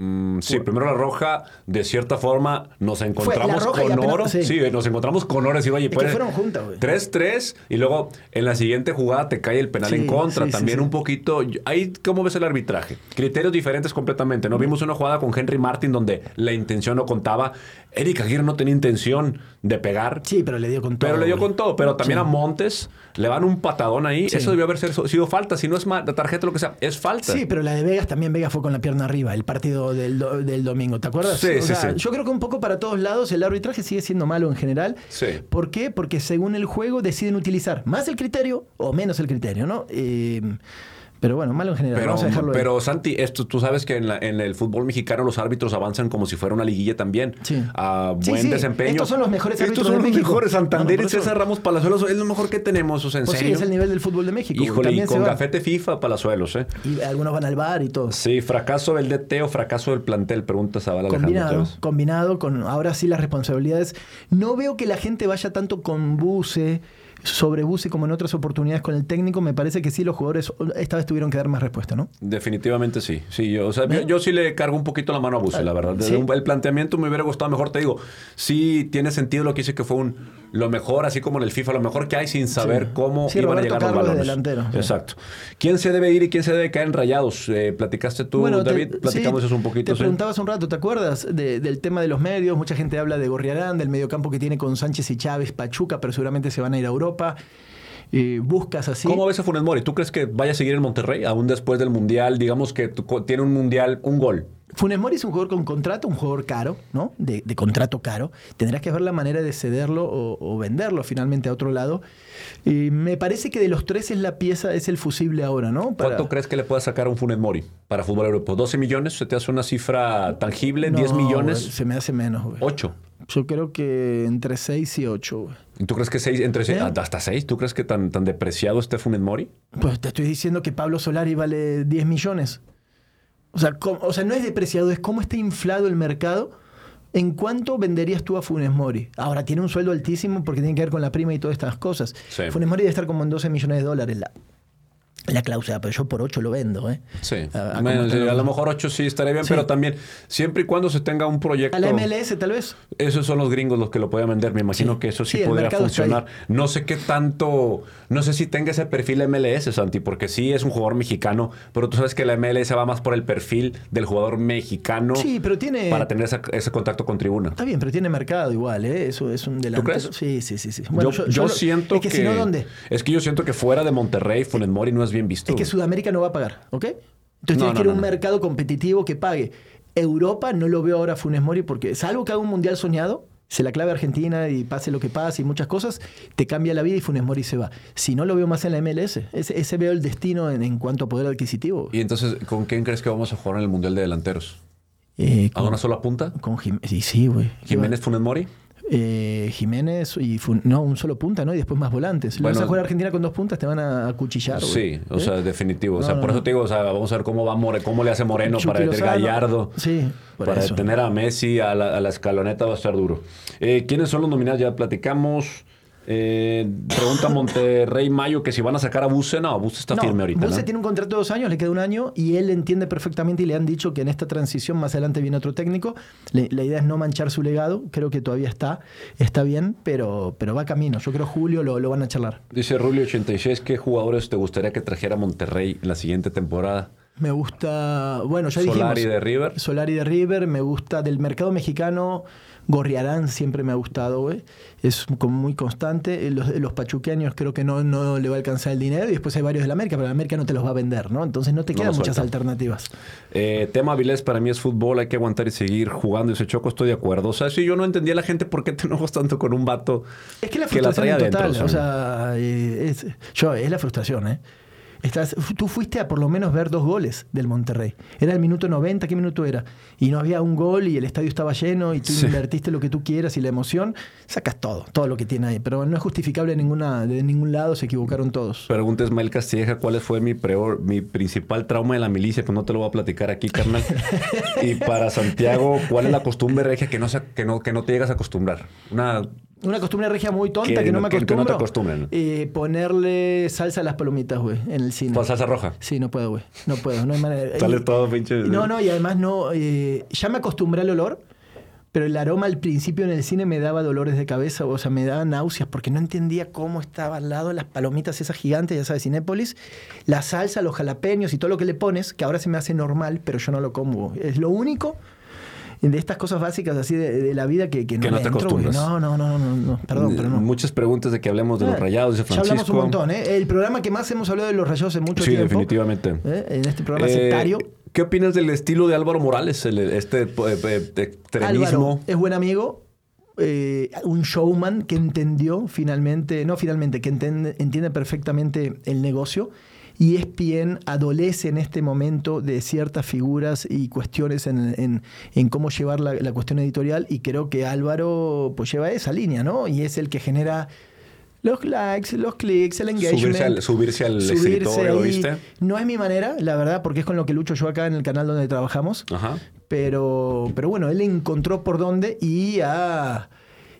Mm, sí, primero la roja, de cierta forma nos encontramos roja con apenas- oro. sí. Sí. nos encontramos con oro. Decir, oye, fueron juntas, güey. 3-3 y luego en la siguiente jugada te cae el penal Sí, en contra. sí, También un poquito. Ahí, ¿cómo ves el arbitraje? Criterios diferentes completamente. ¿no? Vimos una jugada con Henry Martin donde la intención no contaba. Eric Aguirre no tenía intención de pegar. Sí, pero le dio con todo. Pero le dio con todo. Pero también a Montes le van un patadón ahí. Eso debió haber sido falta. Si no es la tarjeta, lo que sea, es falta. Sí, pero la de Vegas también Vegas fue con la pierna arriba, el partido del, do- del domingo, ¿te acuerdas? Sí, O sí, sea, sí. Yo creo que un poco para todos lados el arbitraje sigue siendo malo en general. Sí. ¿Por qué? Porque según el juego deciden utilizar más el criterio o menos el criterio, ¿no? Eh, pero bueno, malo en general. Pero, Vamos a dejarlo ahí. pero Santi, esto, tú sabes que en, la- en el fútbol mexicano los árbitros avanzan como si fuera una liguilla también. Sí. A buen sí. desempeño. Estos son los mejores Estos árbitros son de los México. mejores. Santander y. César Ramos Palazuelos es lo mejor que tenemos. O sea, en Pues sí, es el nivel del fútbol de México. Híjole, y con gafete FIFA Palazuelos, ¿eh? Y algunos van al bar y todo. Sí, fracaso del DT o fracaso del plantel, pregunta Alejandro. Combinado, combinado con ahora sí las responsabilidades. No veo que la gente vaya tanto con buce, sobre buce como en otras oportunidades con el técnico. Me parece que sí los jugadores esta vez tuvieron que dar más respuesta, ¿no? Definitivamente sí. Sí, yo, o sea, yo, sí le cargo un poquito la mano a Buse, la verdad. El planteamiento me hubiera gustado mejor, te digo. Sí tiene sentido lo que dice que fue un lo mejor, así como en el FIFA, lo mejor que hay sin saber Sí. cómo Sí, iban a llegar los Carlos balones. delantero, sí. Exacto. ¿Quién se debe ir y quién se debe caer en rayados? Eh, platicaste tú, te- David. Platicamos eso un poquito. Te preguntabas un rato, ¿te acuerdas de- del tema de los medios? Mucha gente habla de Gorriarán, del mediocampo que tiene con Sánchez y Chávez, Pachuca, pero seguramente se van a ir a Europa. Eh, buscas así. ¿Cómo ves a Funes Mori? ¿Tú crees que vaya a seguir en Monterrey aún después del Mundial? Digamos que tiene un Mundial, un gol. Funes Mori es un jugador con contrato, un jugador caro, ¿no? De, de contrato caro. Tendrás que ver la manera de cederlo o, o venderlo finalmente a otro lado. Y me parece que de los tres es la pieza, es el fusible ahora, ¿no? Para- ¿Cuánto crees que le pueda sacar a un Funes Mori para fútbol europeo? ¿12 millones? ¿Se te hace una cifra tangible? No, ¿10 millones? se me hace menos, güey. ¿8? Yo creo que entre 6 y 8, güey. ¿Y ¿Tú crees que seis, entre seis- ¿Eh? hasta 6? ¿Tú crees que tan, tan depreciado esté Funes Mori? Pues te estoy diciendo que Pablo Solari vale 10 millones. O sea, ¿cómo- o sea, no es depreciado, es cómo está inflado el mercado. ¿En cuánto venderías tú a Funes Mori? Ahora, tiene un sueldo altísimo porque tiene que ver con la prima y todas estas cosas. Sí. Funes Mori debe estar como en 12 millones de dólares la, la cláusula, pero yo por 8 lo vendo, ¿eh? Sí. A- a sí, lo mejor 8 sí estaría bien, Sí. pero también siempre y cuando se tenga un proyecto. A la MLS, tal vez. Esos son los gringos los que lo pueden vender. Me imagino Sí. que eso sí, podría funcionar. No sé qué tanto, no sé si tenga ese perfil MLS, Santi, porque sí es un jugador mexicano, pero tú sabes que la MLS va más por el perfil del jugador mexicano Sí, pero tiene. para tener esa- ese contacto con tribuna. Está bien, pero tiene mercado igual, ¿eh? Eso es un delantero. crees? Sí, sí, sí. sí. yo, Bueno, yo lo- siento es que, si no, ¿dónde? Es que yo siento que fuera de Monterrey, Funes Mori no es bien visto. Es que. Sudamérica no va a pagar, ¿ok? Entonces No, tienes no, que ir a un mercado competitivo que pague. Europa no lo veo ahora Funes Mori porque, salvo que haga un mundial soñado, se la clave a Argentina y pase lo que pase y muchas cosas, te cambia la vida y Funes Mori se va. Si no lo veo más en la MLS, ese, ese veo el destino en, en cuanto a poder adquisitivo. Y entonces, ¿con quién crees que vamos a jugar en el Mundial de Delanteros? Eh, ¿A con, una sola punta? con Jim- sí, sí, güey. ¿Jiménez Funes Mori? Eh, Jiménez y Fun- no, un solo punta, ¿no? Y después más volantes. Lo vas Bueno, a jugar a Argentina con dos puntas, te van a acuchillar. güey. Sí, o ¿Eh? sea, definitivo. O sea, no, por eso te digo, o sea, vamos a ver cómo va More, cómo le hace Moreno Chucky para detener Lozano. Gallardo. Sí, para eso. detener a Messi, a la, a la escaloneta va a estar duro. Eh, ¿Quiénes son los nominados? Ya platicamos. Eh, pregunta Monterrey Mayo que si van a sacar a Buse. No, Buse está No, firme ahorita. Buse ¿no? tiene un contrato de dos años, le queda un año y él entiende perfectamente y le han dicho que en esta transición más adelante viene otro técnico. Le- la idea es no manchar su legado, creo que todavía está, está bien, pero, pero va camino. Yo creo Julio lo, lo van a charlar. Dice Rulio86, ¿qué jugadores te gustaría que trajera Monterrey en la siguiente temporada? Me gusta, bueno, ya Solari dijimos. de River. Solari de River, me gusta del mercado mexicano. Gorriarán siempre me ha gustado, güey. Es como muy constante. Eh, Los, los pachuqueños creo que no, no le va a alcanzar el dinero. Y después hay varios de la América, pero la América no te los va a vender, ¿no? Entonces no te quedan muchas suelta. alternativas. Eh, tema Avilés para mí es fútbol, hay que aguantar y seguir jugando. Ese choco estoy de acuerdo. O sea, si yo no entendía a la gente por qué te enojas tanto con un vato Es que la que la frustración adentro. total. O sea, eh, es, yo, es la frustración, ¿eh? Estás, tú fuiste a por lo menos ver dos goles del Monterrey. Era el minuto 90, ¿qué minuto era? Y no había un gol y el estadio estaba lleno y tú Sí. invertiste lo que tú quieras y la emoción, sacas todo, todo lo que tiene ahí. Pero no es justificable de, ninguna, de ningún lado, se equivocaron todos. Pregunta Ismael Castilleja cuál fue mi, peor, mi principal trauma de la milicia, pues no te lo voy a platicar aquí, carnal. y para Santiago, ¿cuál es la costumbre regia que no, que no, que no te llegas a acostumbrar? Una Una costumbre regia muy tonta Que que, no no- me que- que no te acostumbro. acostumbren. Eh, ponerle salsa a las palomitas, güey, en el cine. pues, salsa roja. Sí, no puedo, güey. No puedo, no hay manera. Sale Y- todo pinche. No, no, y además no. eh, ya me acostumbré al olor, pero el aroma al principio en el cine me daba dolores de cabeza, o sea, me daba náuseas porque no entendía cómo estaba al lado las palomitas esas gigantes, ya sabes, Cinépolis, la salsa, los jalapeños y todo lo que le pones, que ahora se me hace normal, pero yo no lo como. Es lo único de estas cosas básicas así de, de la vida que, que no, Que no me te entro, acostumbras. No, no, no, no, no, perdón, pero no. Muchas preguntas de que hablemos de los Ah, rayados, Ya Francisco. hablamos un montón, ¿eh? El programa que más hemos hablado de los rayados en mucho Sí, tiempo. definitivamente. ¿eh? En este programa Eh, sectario. ¿Qué opinas del estilo de Álvaro Morales? El- este eh, eh, extremismo. Álvaro es buen amigo, eh, un showman que entendió finalmente, no finalmente, que entiende, entiende perfectamente el negocio. Y ESPN adolece en este momento de ciertas figuras y cuestiones en, en- en cómo llevar la, la cuestión editorial y creo que Álvaro pues lleva esa línea, ¿no? Y es el que genera los likes, los clics, el engagement. Subirse al, subirse al subirse escritorio, ahí. ¿viste? No es mi manera, la verdad, porque es con lo que lucho yo acá en el canal donde trabajamos. Ajá. Pero, pero bueno, él encontró por dónde y ha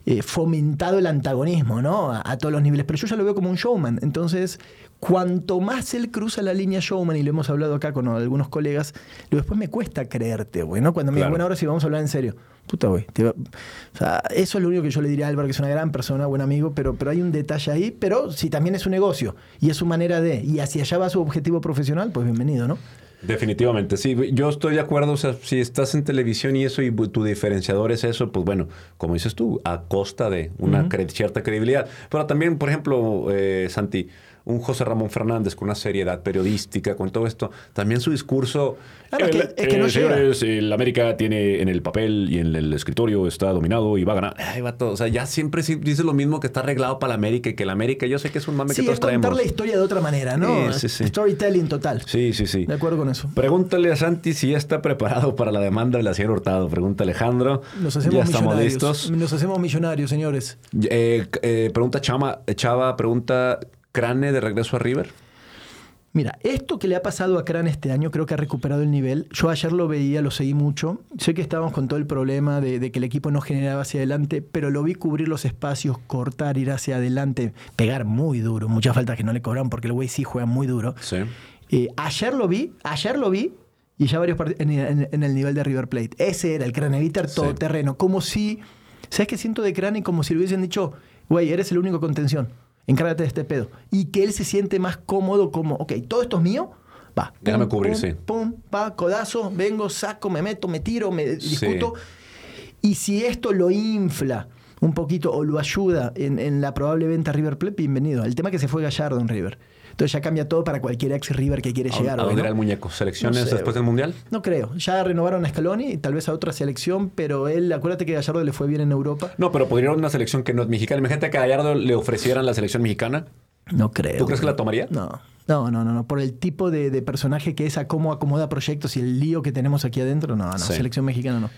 eh, fomentado el antagonismo, ¿no? A, a todos los niveles. Pero yo ya lo veo como un showman. Entonces, cuanto más él cruza la línea showman, y lo hemos hablado acá con algunos colegas, después me cuesta creerte, güey, ¿no? Cuando me Claro. bueno, ahora sí vamos a hablar en serio. Puta, güey. va- O sea, eso es lo único que yo le diría a Álvaro, que es una gran persona, buen amigo, pero, pero hay un detalle ahí. Pero si también es un negocio y es su manera de, y hacia allá va su objetivo profesional, pues bienvenido, ¿no? Definitivamente, sí. Yo estoy de acuerdo. O sea, si estás en televisión y eso y tu diferenciador es eso, pues bueno, como dices tú, a costa de una cre- cierta credibilidad. Pero también, por ejemplo, eh, Santi, un José Ramón Fernández con una seriedad periodística, con todo esto, también su discurso. Claro, es que- El- es que no eh, señores, el América tiene en el papel y en el escritorio está dominado y va a ganar. Ay, vato, O sea, ya siempre sí dice lo mismo que está arreglado para la América y que la América, yo sé que es un mame Sí, que todos es contar traemos. la historia de otra manera, ¿no? Sí, sí, sí. Storytelling total. Sí, sí, sí. De acuerdo con eso. Pregúntale a Santi si ya está preparado para la demanda de la señora Hurtado. Pregunta Alejandro. Nos hacemos ya estamos millonarios. listos. Nos hacemos millonarios, señores. Eh, eh, pregunta Chama, Chava, pregunta Crane de regreso a River. Mira, esto que le ha pasado a Cran este año creo que ha recuperado el nivel. Yo ayer lo veía, lo seguí mucho. Sé que estábamos con todo el problema de, de que el equipo no generaba hacia adelante, pero lo vi cubrir los espacios, cortar, ir hacia adelante, pegar muy duro. Muchas faltas que no le cobraron porque el güey sí juega muy duro. Sí. Eh, ayer lo vi, ayer lo vi y ya varios partidos en, en- en el nivel de River Plate. Ese era el Craneviter Sí. todoterreno. Como si, ¿sabes qué siento de Crane? Como si le hubiesen dicho, güey, eres el único contención. Encárgate de este pedo. Y que él se siente más cómodo como, ok, todo esto es mío. Va. pum, Déjame cubrir, pum, sí. Pum, va, codazo, vengo, saco, me meto, me tiro, me Sí. discuto. Y si esto lo infla un poquito o lo ayuda en, en la probable venta River Plate, bienvenido. El tema es que se fue Gallardo en River. Entonces ya cambia todo para cualquier ex River que quiere ¿A, llegar. a dónde el muñeco? ¿Selecciones No sé, después del Mundial? No creo. Ya renovaron a Scaloni y tal vez a otra selección, pero él, acuérdate que Gallardo le fue bien en Europa. No, pero podría una selección que no es mexicana. Imagínate que a Gallardo le ofrecieran la selección mexicana. No creo. ¿Tú crees que la tomaría? No. No, no, no, no. Por el tipo de, de personaje que es, a cómo acomoda proyectos y el lío que tenemos aquí adentro, no, no. Sí. Selección mexicana no.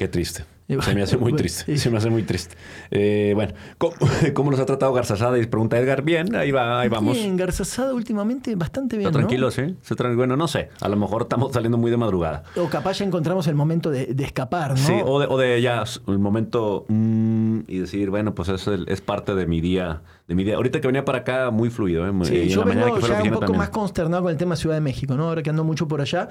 Qué triste. Y Se me hace muy triste. Se me hace muy triste. Eh, bueno, ¿cómo, cómo nos ha tratado Garzazada? Y pregunta Edgar. Bien, ahí va, ahí vamos. Bien, Garzazada últimamente bastante bien. Está ¿no? tranquilo, sí. Se tra- Bueno, no sé. A lo mejor estamos saliendo muy de madrugada. O capaz ya encontramos el momento de, de escapar, ¿no? Sí, o de, o de ya el momento mm, y decir, bueno, pues es, el- es parte de mi día. de mi día. Ahorita que venía para acá, muy fluido. ¿eh? Sí, y yo vengo ya un poco también. más consternado con el tema Ciudad de México, ¿no? Ahora que ando mucho por allá,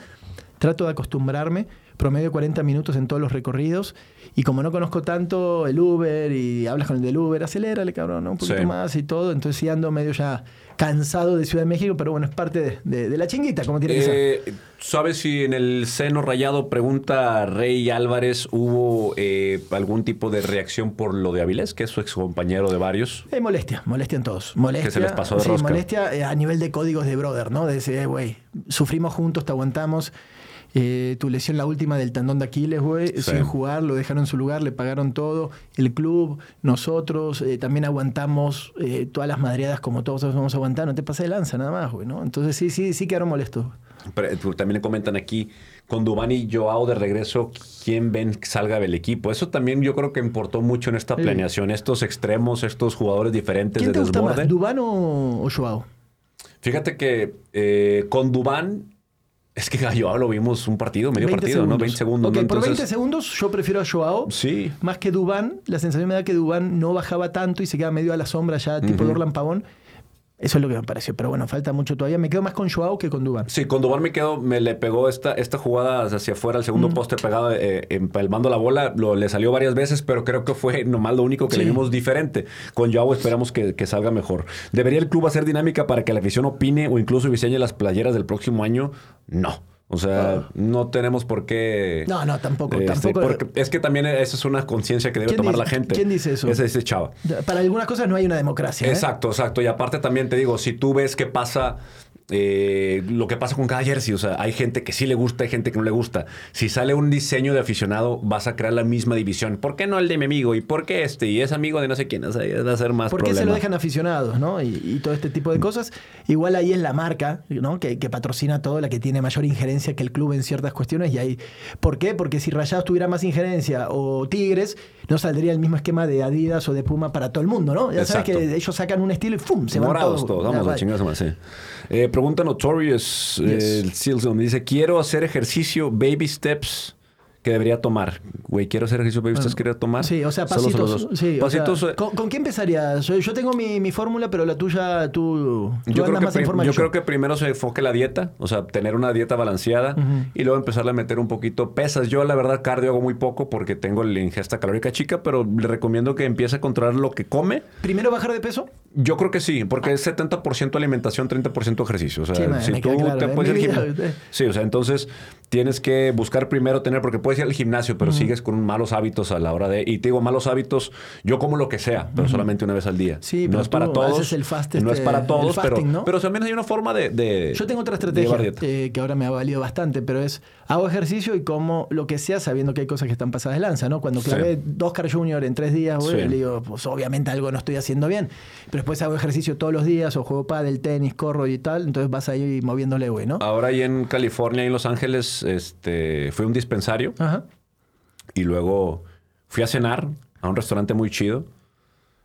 trato de acostumbrarme, promedio 40 minutos en todos los recorridos, y como no conozco tanto el Uber y hablas con el del Uber, acelérale, cabrón, ¿no? Un poquito Sí. más y todo, entonces sí ando medio ya cansado de Ciudad de México, pero bueno, es parte de, la chinguita, como tiene que ser. Eh, ¿Sabes si en el seno rayado, pregunta Rey Álvarez, hubo eh, algún tipo de reacción por lo de Avilés, que es su ex compañero de varios? Eh, molestia, molestia en todos. Molestia, que se les pasó de sí, molestia a nivel de códigos de brother, ¿no? De decir, güey, sufrimos juntos, te aguantamos. Eh, tu lesión, la última del tendón de Aquiles, güey, sin jugar, lo dejaron en su lugar, le pagaron todo. El club, nosotros, eh, también aguantamos eh, todas las madreadas como todos vamos a aguantar. No te pasa de lanza nada más, güey, ¿no? Entonces sí, sí, sí quedaron molestos. Pero, también le comentan aquí, con Dubán y Joao de regreso, ¿quién ven que salga del equipo? Eso también yo creo que importó mucho en esta planeación, estos extremos, estos jugadores diferentes ¿Quién de te desborde. Gusta más, ¿Dubán o, o Joao? Fíjate que con Dubán es que a Joao lo vimos un partido, medio partido, ¿no? 20 segundos. Por 20 segundos yo prefiero a Joao. Sí. Más que Dubán. La sensación me da que Dubán no bajaba tanto y se queda medio a la sombra ya, tipo uh Dorlan Pavón. Eso es lo que me pareció. Pero bueno, falta mucho todavía. Me quedo más con Joao que con Dubán. Sí, con Dubán me quedo, me le pegó esta, esta jugada hacia afuera, el segundo mm. poste pegado, eh, empalmando la bola. Lo, le salió varias veces, pero creo que fue nomás lo único que le vimos diferente. Con Joao esperamos que, que, salga mejor. ¿Debería el club hacer dinámica para que la afición opine o incluso diseñe las playeras del próximo año? No. O sea, ah. no tenemos por qué. No, no, tampoco. Este, tampoco. es que también esa es una conciencia que debe tomar la gente. ¿Quién dice eso? Ese dice Chava. Para algunas cosas no hay una democracia. ¿eh? Exacto, exacto. Y aparte también te digo, si tú ves qué pasa eh, lo que pasa con cada jersey. O sea, hay gente que sí le gusta, hay gente que no le gusta. Si sale un diseño de aficionado, vas a crear la misma división. ¿Por qué no el de mi amigo? ¿Y por qué este? Y es amigo de no sé quién. O sea, va a ser más ¿Por qué se lo dejan aficionados, no? Y, todo este tipo de cosas. Igual ahí es la marca, ¿no? Que, patrocina todo, la que tiene mayor injerencia que el club en ciertas cuestiones. Y ahí, ¿por qué? Porque si Rayados tuviera más injerencia o Tigres, no saldría el mismo esquema de Adidas o de Puma para todo el mundo, ¿no? Ya sabes que ellos sacan un estilo y ¡fum! Se van todos. todos. Vamos a chingarse más, sí. Eh, pregunta Notorious, eh, el Sealson, dice, quiero hacer ejercicio, baby steps que debería tomar. Güey, quiero hacer ejercicio, baby steps, quería tomar. Sí, o sea, pasitos. Sí, pasitos eh. ¿con, qué empezarías? Yo tengo mi, fórmula, pero la tuya, tú, yo creo que Yo, creo que primero se enfoque la dieta, o sea, tener una dieta balanceada y luego empezarle a meter un poquito pesas. Yo, la verdad, cardio hago muy poco porque tengo la ingesta calórica chica, pero le recomiendo que empiece a controlar lo que come. ¿Primero bajar de peso? Yo creo que sí, porque es 70% alimentación, 30% ejercicio. O sea, si tú te ¿eh? puedes ir al Sí, o sea, entonces tienes que buscar primero tener, porque puedes ir al gimnasio, pero sigues con malos hábitos a la hora de. Y te digo, malos hábitos, yo como lo que sea, pero solamente una vez al día. Sí, no es para todos. El fast, no es este, para todos, pero, ¿no? pero también hay una forma de. yo tengo otra estrategia eh, que ahora me ha valido bastante, pero es hago ejercicio y como lo que sea, sabiendo que hay cosas que están pasadas de lanza, ¿no? Cuando clavé dos Car Junior en tres días, le digo, pues obviamente algo no estoy haciendo bien. Pero después hago ejercicio todos los días, o juego pádel, tenis, corro y tal, entonces vas ahí moviéndole, güey, ¿no? Ahora ahí en California y en Los Ángeles, este, fui a un dispensario. Ajá. Y luego fui a cenar a un restaurante muy chido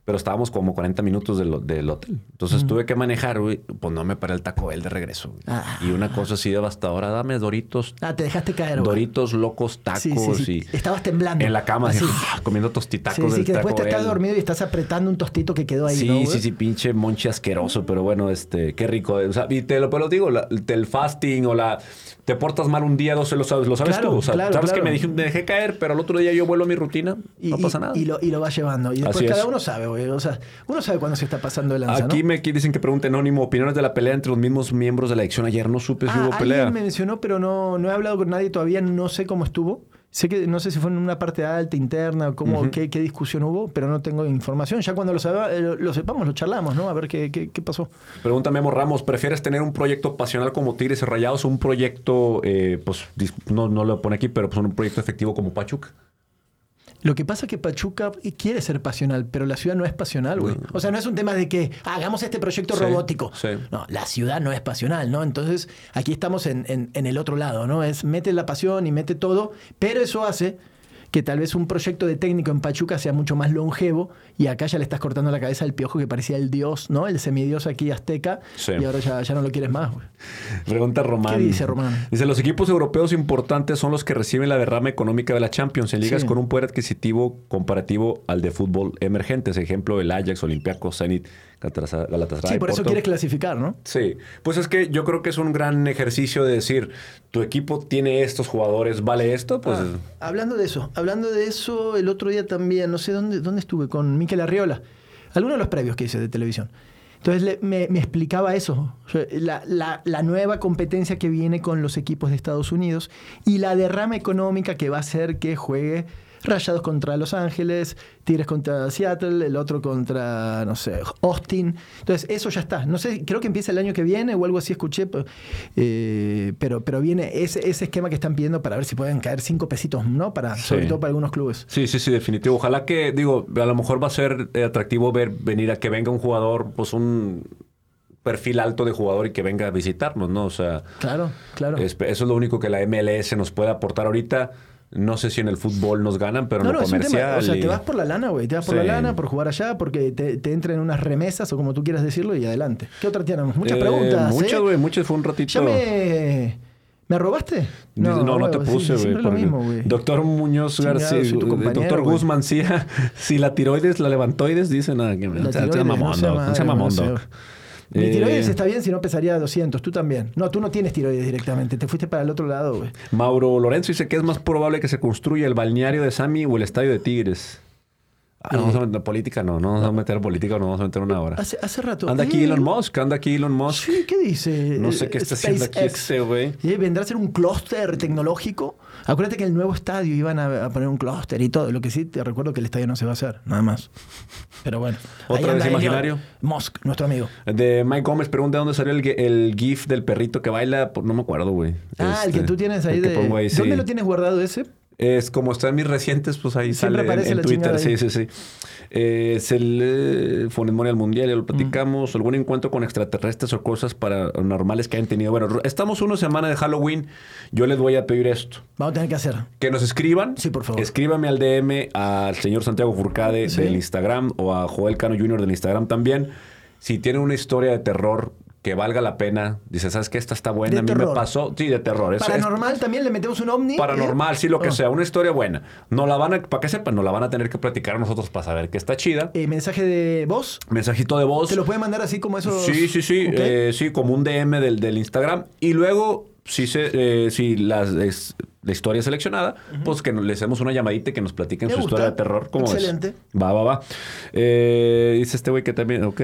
pero estábamos como 40 minutos del, del hotel. Entonces tuve que manejar, pues no me paré el Taco Bell de regreso. Ah. y una cosa así devastadora, dame Doritos. Ah, te dejaste caer. Doritos, locos, tacos y... Estabas temblando. En la cama, así, ah, comiendo tostitacos Sí, sí, que después te estás dormido y estás apretando un tostito que quedó ahí, Sí, sí, sí, pinche monchi asqueroso, pero bueno, este, qué rico. O sea, y te lo, pues digo, el fasting o la... Te portas mal un día, dos, lo sabes, lo sabes tú. O sea, sabes que me, dije, me dejé caer, pero el otro día yo vuelvo a mi rutina, no pasa nada. Y lo, y lo vas llevando. Y después cada uno sabe, o sea, uno sabe cuándo se está pasando el lanza, Aquí me dicen que pregunte anónimo opiniones de la pelea entre los mismos miembros de la edición. Ayer no supe si hubo ah, pelea. me mencionó, pero no, no he hablado con nadie todavía. No sé cómo estuvo. Sé que no sé si fue en una parte alta, interna, cómo, qué, discusión hubo, pero no tengo información. Ya cuando lo, eh, lo, sepamos, lo charlamos, ¿no? A ver qué, qué, pasó. Pregunta Memo Ramos, ¿prefieres tener un proyecto pasional como Tigres y Rayados o un proyecto, eh, pues no, no lo pone aquí, pero pues un proyecto efectivo como Pachuca? Lo que pasa es que Pachuca quiere ser pasional, pero la ciudad no es pasional, güey. O sea, no es un tema de que hagamos este proyecto robótico. No, la ciudad no es pasional, ¿no? Entonces, aquí estamos en, en, el otro lado, ¿no? Es mete la pasión y mete todo, pero eso hace que tal vez un proyecto de técnico en Pachuca sea mucho más longevo y acá ya le estás cortando la cabeza al piojo que parecía el dios, ¿no? El semidios aquí azteca y ahora ya, no lo quieres más. Pregunta Román. ¿Qué dice Román? Dice, los equipos europeos importantes son los que reciben la derrama económica de la Champions en ligas con un poder adquisitivo comparativo al de fútbol emergentes. Ejemplo, el Ajax, Olympiacos, Zenit, Sí, por eso quieres clasificar, ¿no? Sí. Pues es que yo creo que es un gran ejercicio de decir, tu equipo tiene estos jugadores, ¿vale esto? Pues... Ah, hablando de eso, hablando de eso, el otro día también, no sé dónde, dónde estuve, con Miquel Arriola. Algunos de los previos que hice de televisión. Entonces le- me, me explicaba eso, o sea, la, la- la nueva competencia que viene con los equipos de Estados Unidos y la derrama económica que va a hacer que juegue Rayados contra Los Ángeles, Tigres contra Seattle, el otro contra, no sé, Austin. Entonces eso ya está. No sé, creo que empieza el año que viene o algo así escuché, pero, eh, pero, pero viene ese, ese esquema que están pidiendo para ver si pueden caer cinco pesitos, ¿no? Para, Sobre todo para algunos clubes. Sí, sí, sí, definitivo. Ojalá que, digo, a lo mejor va a ser eh, atractivo ver venir a que venga un jugador, pues un perfil alto de jugador y que venga a visitarnos, ¿no? O sea, Claro, claro. es- eso es lo único que la MLS nos puede aportar ahorita. No sé si en el fútbol nos ganan, pero No, en no, lo es un tema. comercial. O sea, y- te vas por la lana, güey. Te vas por la Sí. lana, por jugar allá, porque te, te entran unas remesas o como tú quieras decirlo y adelante. ¿Qué otra tenemos? Muchas Eh, preguntas. Muchas, ¿eh? güey, muchas. Fue un ratito. ¿Ya me. ¿Me robaste? No, no, huevo, te sí, puse, güey. güey. Doctor Muñoz García, doctor. Guzmán, sí, si la tiroides, la levantoides, dice nada. Que, La no sea- sea tiroides, mamón, no Mi Eh, tiroides está bien si no pesaría 200. Tú también. No, tú no tienes tiroides directamente. Te fuiste para el otro lado, güey. Mauro Lorenzo dice que es más probable que se construya el balneario de Sami o el estadio deTigres. Ah, no vamos a meter política, no, no vamos a meter política, no vamos a meter una hora. Hace, hace rato. Anda aquí Eh, Elon Musk, anda aquí Elon Musk. Sí, ¿qué dice? No sé qué está haciendo aquí este güey. Eh, ¿Vendrá a ser un clúster tecnológico? Acuérdate que en el nuevo estadio iban a, a poner un clúster y todo. Lo que sí te recuerdo que el estadio no se va a hacer, nada más. Pero bueno. ¿Otra vez imaginario? Musk, nuestro amigo. De Mike Gómez pregunta dónde salió el, gi- el GIF del perrito que baila. No me acuerdo, güey. Ah, el Este, que tú tienes ahí de. sí. ¿Dónde lo tienes guardado ese? Es como está en mis recientes, pues ahí Siempre sale en- aparece en, la Twitter. Sí, sí, sí. Eh, es el eh, fue Memorial Mundial, ya lo platicamos. ¿Algún encuentro con extraterrestres o cosas paranormales que hayan tenido? Bueno, estamos una semana de Halloween. Yo les voy a pedir esto. Vamos a tener que hacer. Que nos escriban. Sí, por favor. Escríbame al DM al señor Santiago Furcade Sí. del Instagram o a Joel Cano Jr. del Instagram también. Si tienen una historia de terror que valga la pena, dice, ¿sabes qué? Esta está buena. De a mí terror. me pasó. Sí, de terror. Es- es- Paranormal también le metemos un ovni. paranormal, ¿eh? sí, lo que Oh. sea. Una historia buena. No la van a, para que sepan, no la van a tener que platicar nosotros para saber que está chida. Eh, mensaje de voz. Mensajito de voz. ¿Te lo pueden mandar así como esos? Sí, sí, sí. Eh, sí, como un DM del, del Instagram. Y luego, si, se, eh, si las, es- la historia seleccionada, pues que nos- le hacemos una llamadita y que nos platiquen Me su gusta. historia de terror. ¿Cómo ves? Excelente. Va, va, va. Eh, dice este güey que también, ok.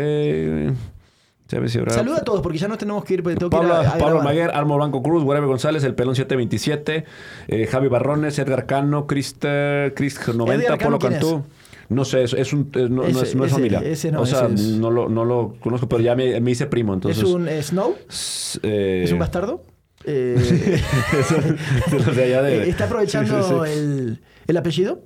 ¿Sabes si habrá- Saluda a todos porque ya no tenemos que ir. porque tengo que ir Pablo, a- a Pablo grabar. Maguer, Armo Blanco Cruz, Guarabe González, El Pelón 727, eh, Javi Barrones, Edgar Cano, Crista, Chris 90, Edgar Cano, Polo ¿quién Cantú. No sé, es, es un, es- no, es, no es ese- familia. ese no, o sea, ese es- no, lo, no lo conozco, pero ya me, me hice primo, entonces... ¿Es un eh, Snow? s- eh, ¿Es un bastardo? De los de allá de- eh, ¿Está aprovechando Sí, sí, sí. El, el apellido?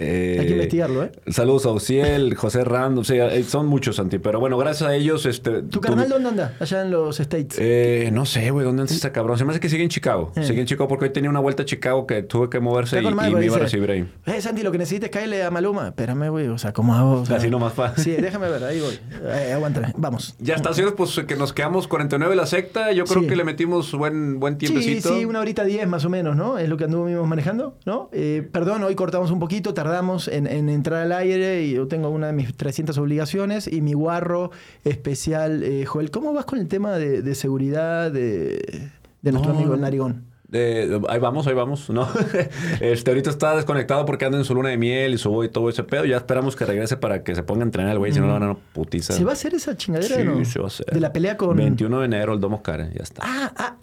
Eh, Hay que investigarlo, ¿eh? Saludos a Ociel, José Rando, o sea, eh, son muchos, Santi, pero bueno, gracias a ellos... Este, ¿Tu carnal dónde anda? Allá en los States. Eh, no sé, güey, ¿dónde anda ese cabrón? Se me hace que sigue en Chicago. Eh. Sigue en Chicago porque hoy tenía una vuelta a Chicago que tuve que moverse y, y me iba a recibir ahí. Eh, Santi, lo que necesites es caerle a Maluma. Espérame, güey. O sea, ¿cómo hago? O sea, Así nomás pa. Sí, déjame ver. Ahí voy. Eh, aguántame. Vamos. Ya está, señores, pues que nos quedamos 49 la secta. Yo creo Sí. que le metimos buen, buen Sí, tiempecito. sí, una horita diez más o menos, ¿no? Es lo que anduvimos manejando, ¿no? Eh, perdón, hoy cortamos un poquito, tardamos en, en entrar al aire y yo tengo una de mis 300 obligaciones y mi guarro especial. eh, Joel, ¿cómo vas con el tema de, de seguridad de, de nuestro No, amigo el narigón? Eh, ahí vamos, ahí vamos. No. este, ahorita está desconectado porque anda en su luna de miel y su y todo ese pedo. Ya esperamos que regrese para que se ponga a entrenar el güey, si no lo van a putiza. ¿Se va a hacer esa chingadera Sí, no? se va a hacer. De la pelea con. 21 de enero, el Domo Care, ya está. Ah, ah,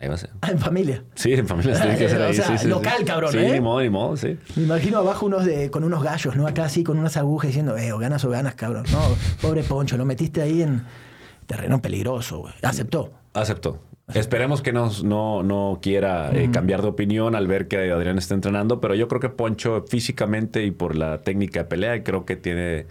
Ahí va a ser. ah, en familia. Sí, en familia se tiene que hacer O ahí. sea, sí, sí, sí. local, cabrón, Sí, ¿eh? ni modo, ni modo, sí. Me imagino abajo unos de, con unos gallos, ¿no? Acá así con unas agujas diciendo, eh, o ganas o ganas, cabrón. No, pobre Poncho, lo metiste ahí en terreno peligroso, güey. Aceptó. Aceptó. Esperemos que nos- no, no quiera eh, cambiar de opinión al ver que Adrián está entrenando, pero yo creo que Poncho físicamente y por la técnica de pelea creo que tiene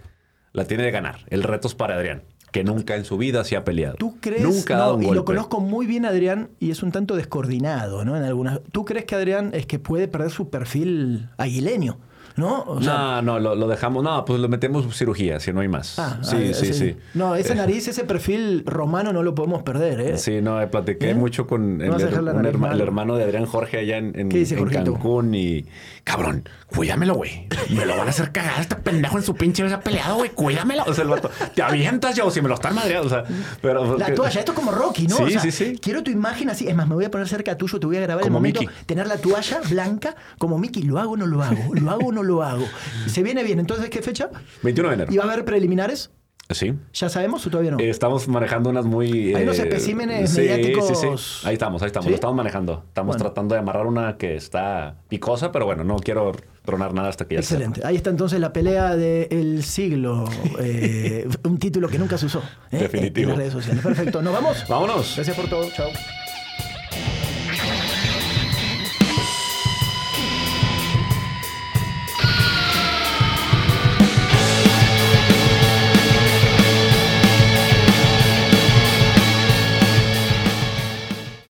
la tiene de ganar. El reto es para Adrián, que nunca en su vida se ha peleado. ¿Tú crees? Nunca ha no, dado y lo conozco muy bien, Adrián, y es un tanto descoordinado, ¿no? En algunas. ¿Tú crees que Adrián es que puede perder su perfil aguileño? ¿No? O sea, no, no, lo, lo dejamos. No, pues lo metemos cirugía, si no hay más. ah, sí, ah, sí, sí. No, esa Eh, nariz, ese perfil romano no lo podemos perder, ¿eh? Sí, no, eh, platiqué ¿Eh? mucho con el, herma- hermano de Adrián Jorge allá en. Cancún y... Cabrón, cuídamelo, güey. Me lo van a hacer cagar este pendejo en su pinche vez peleado, güey. Cuídamelo. O sea, el vato, te avientas ya o si me lo están madreando. O sea, pero... La toalla, esto es como Rocky, ¿no? Sí, O sea, sí, sí. Quiero tu imagen así. Es más, me voy a poner cerca tuyo, te voy a grabar el momento. Mickey. Tener la toalla blanca como Mickey. ¿Lo hago o no lo hago? ¿Lo hago o no lo hago? Se viene bien. Entonces, ¿qué fecha? 21 de enero. ¿Y va a haber preliminares? Sí. ¿Ya sabemos o todavía no? Eh, estamos manejando unas muy... Hay unos eh, especímenes sí, mediáticos. Sí, sí. Ahí estamos, ahí estamos. Lo estamos manejando. Estamos Bueno. tratando de amarrar una que está picosa, pero bueno, no quiero tronar nada hasta que ya. Excelente. Ahí está entonces la pelea del siglo. eh, un título que nunca se usó. Definitivo. En las redes sociales. Perfecto. ¿Nos vamos? Vámonos. Gracias por todo. Chao.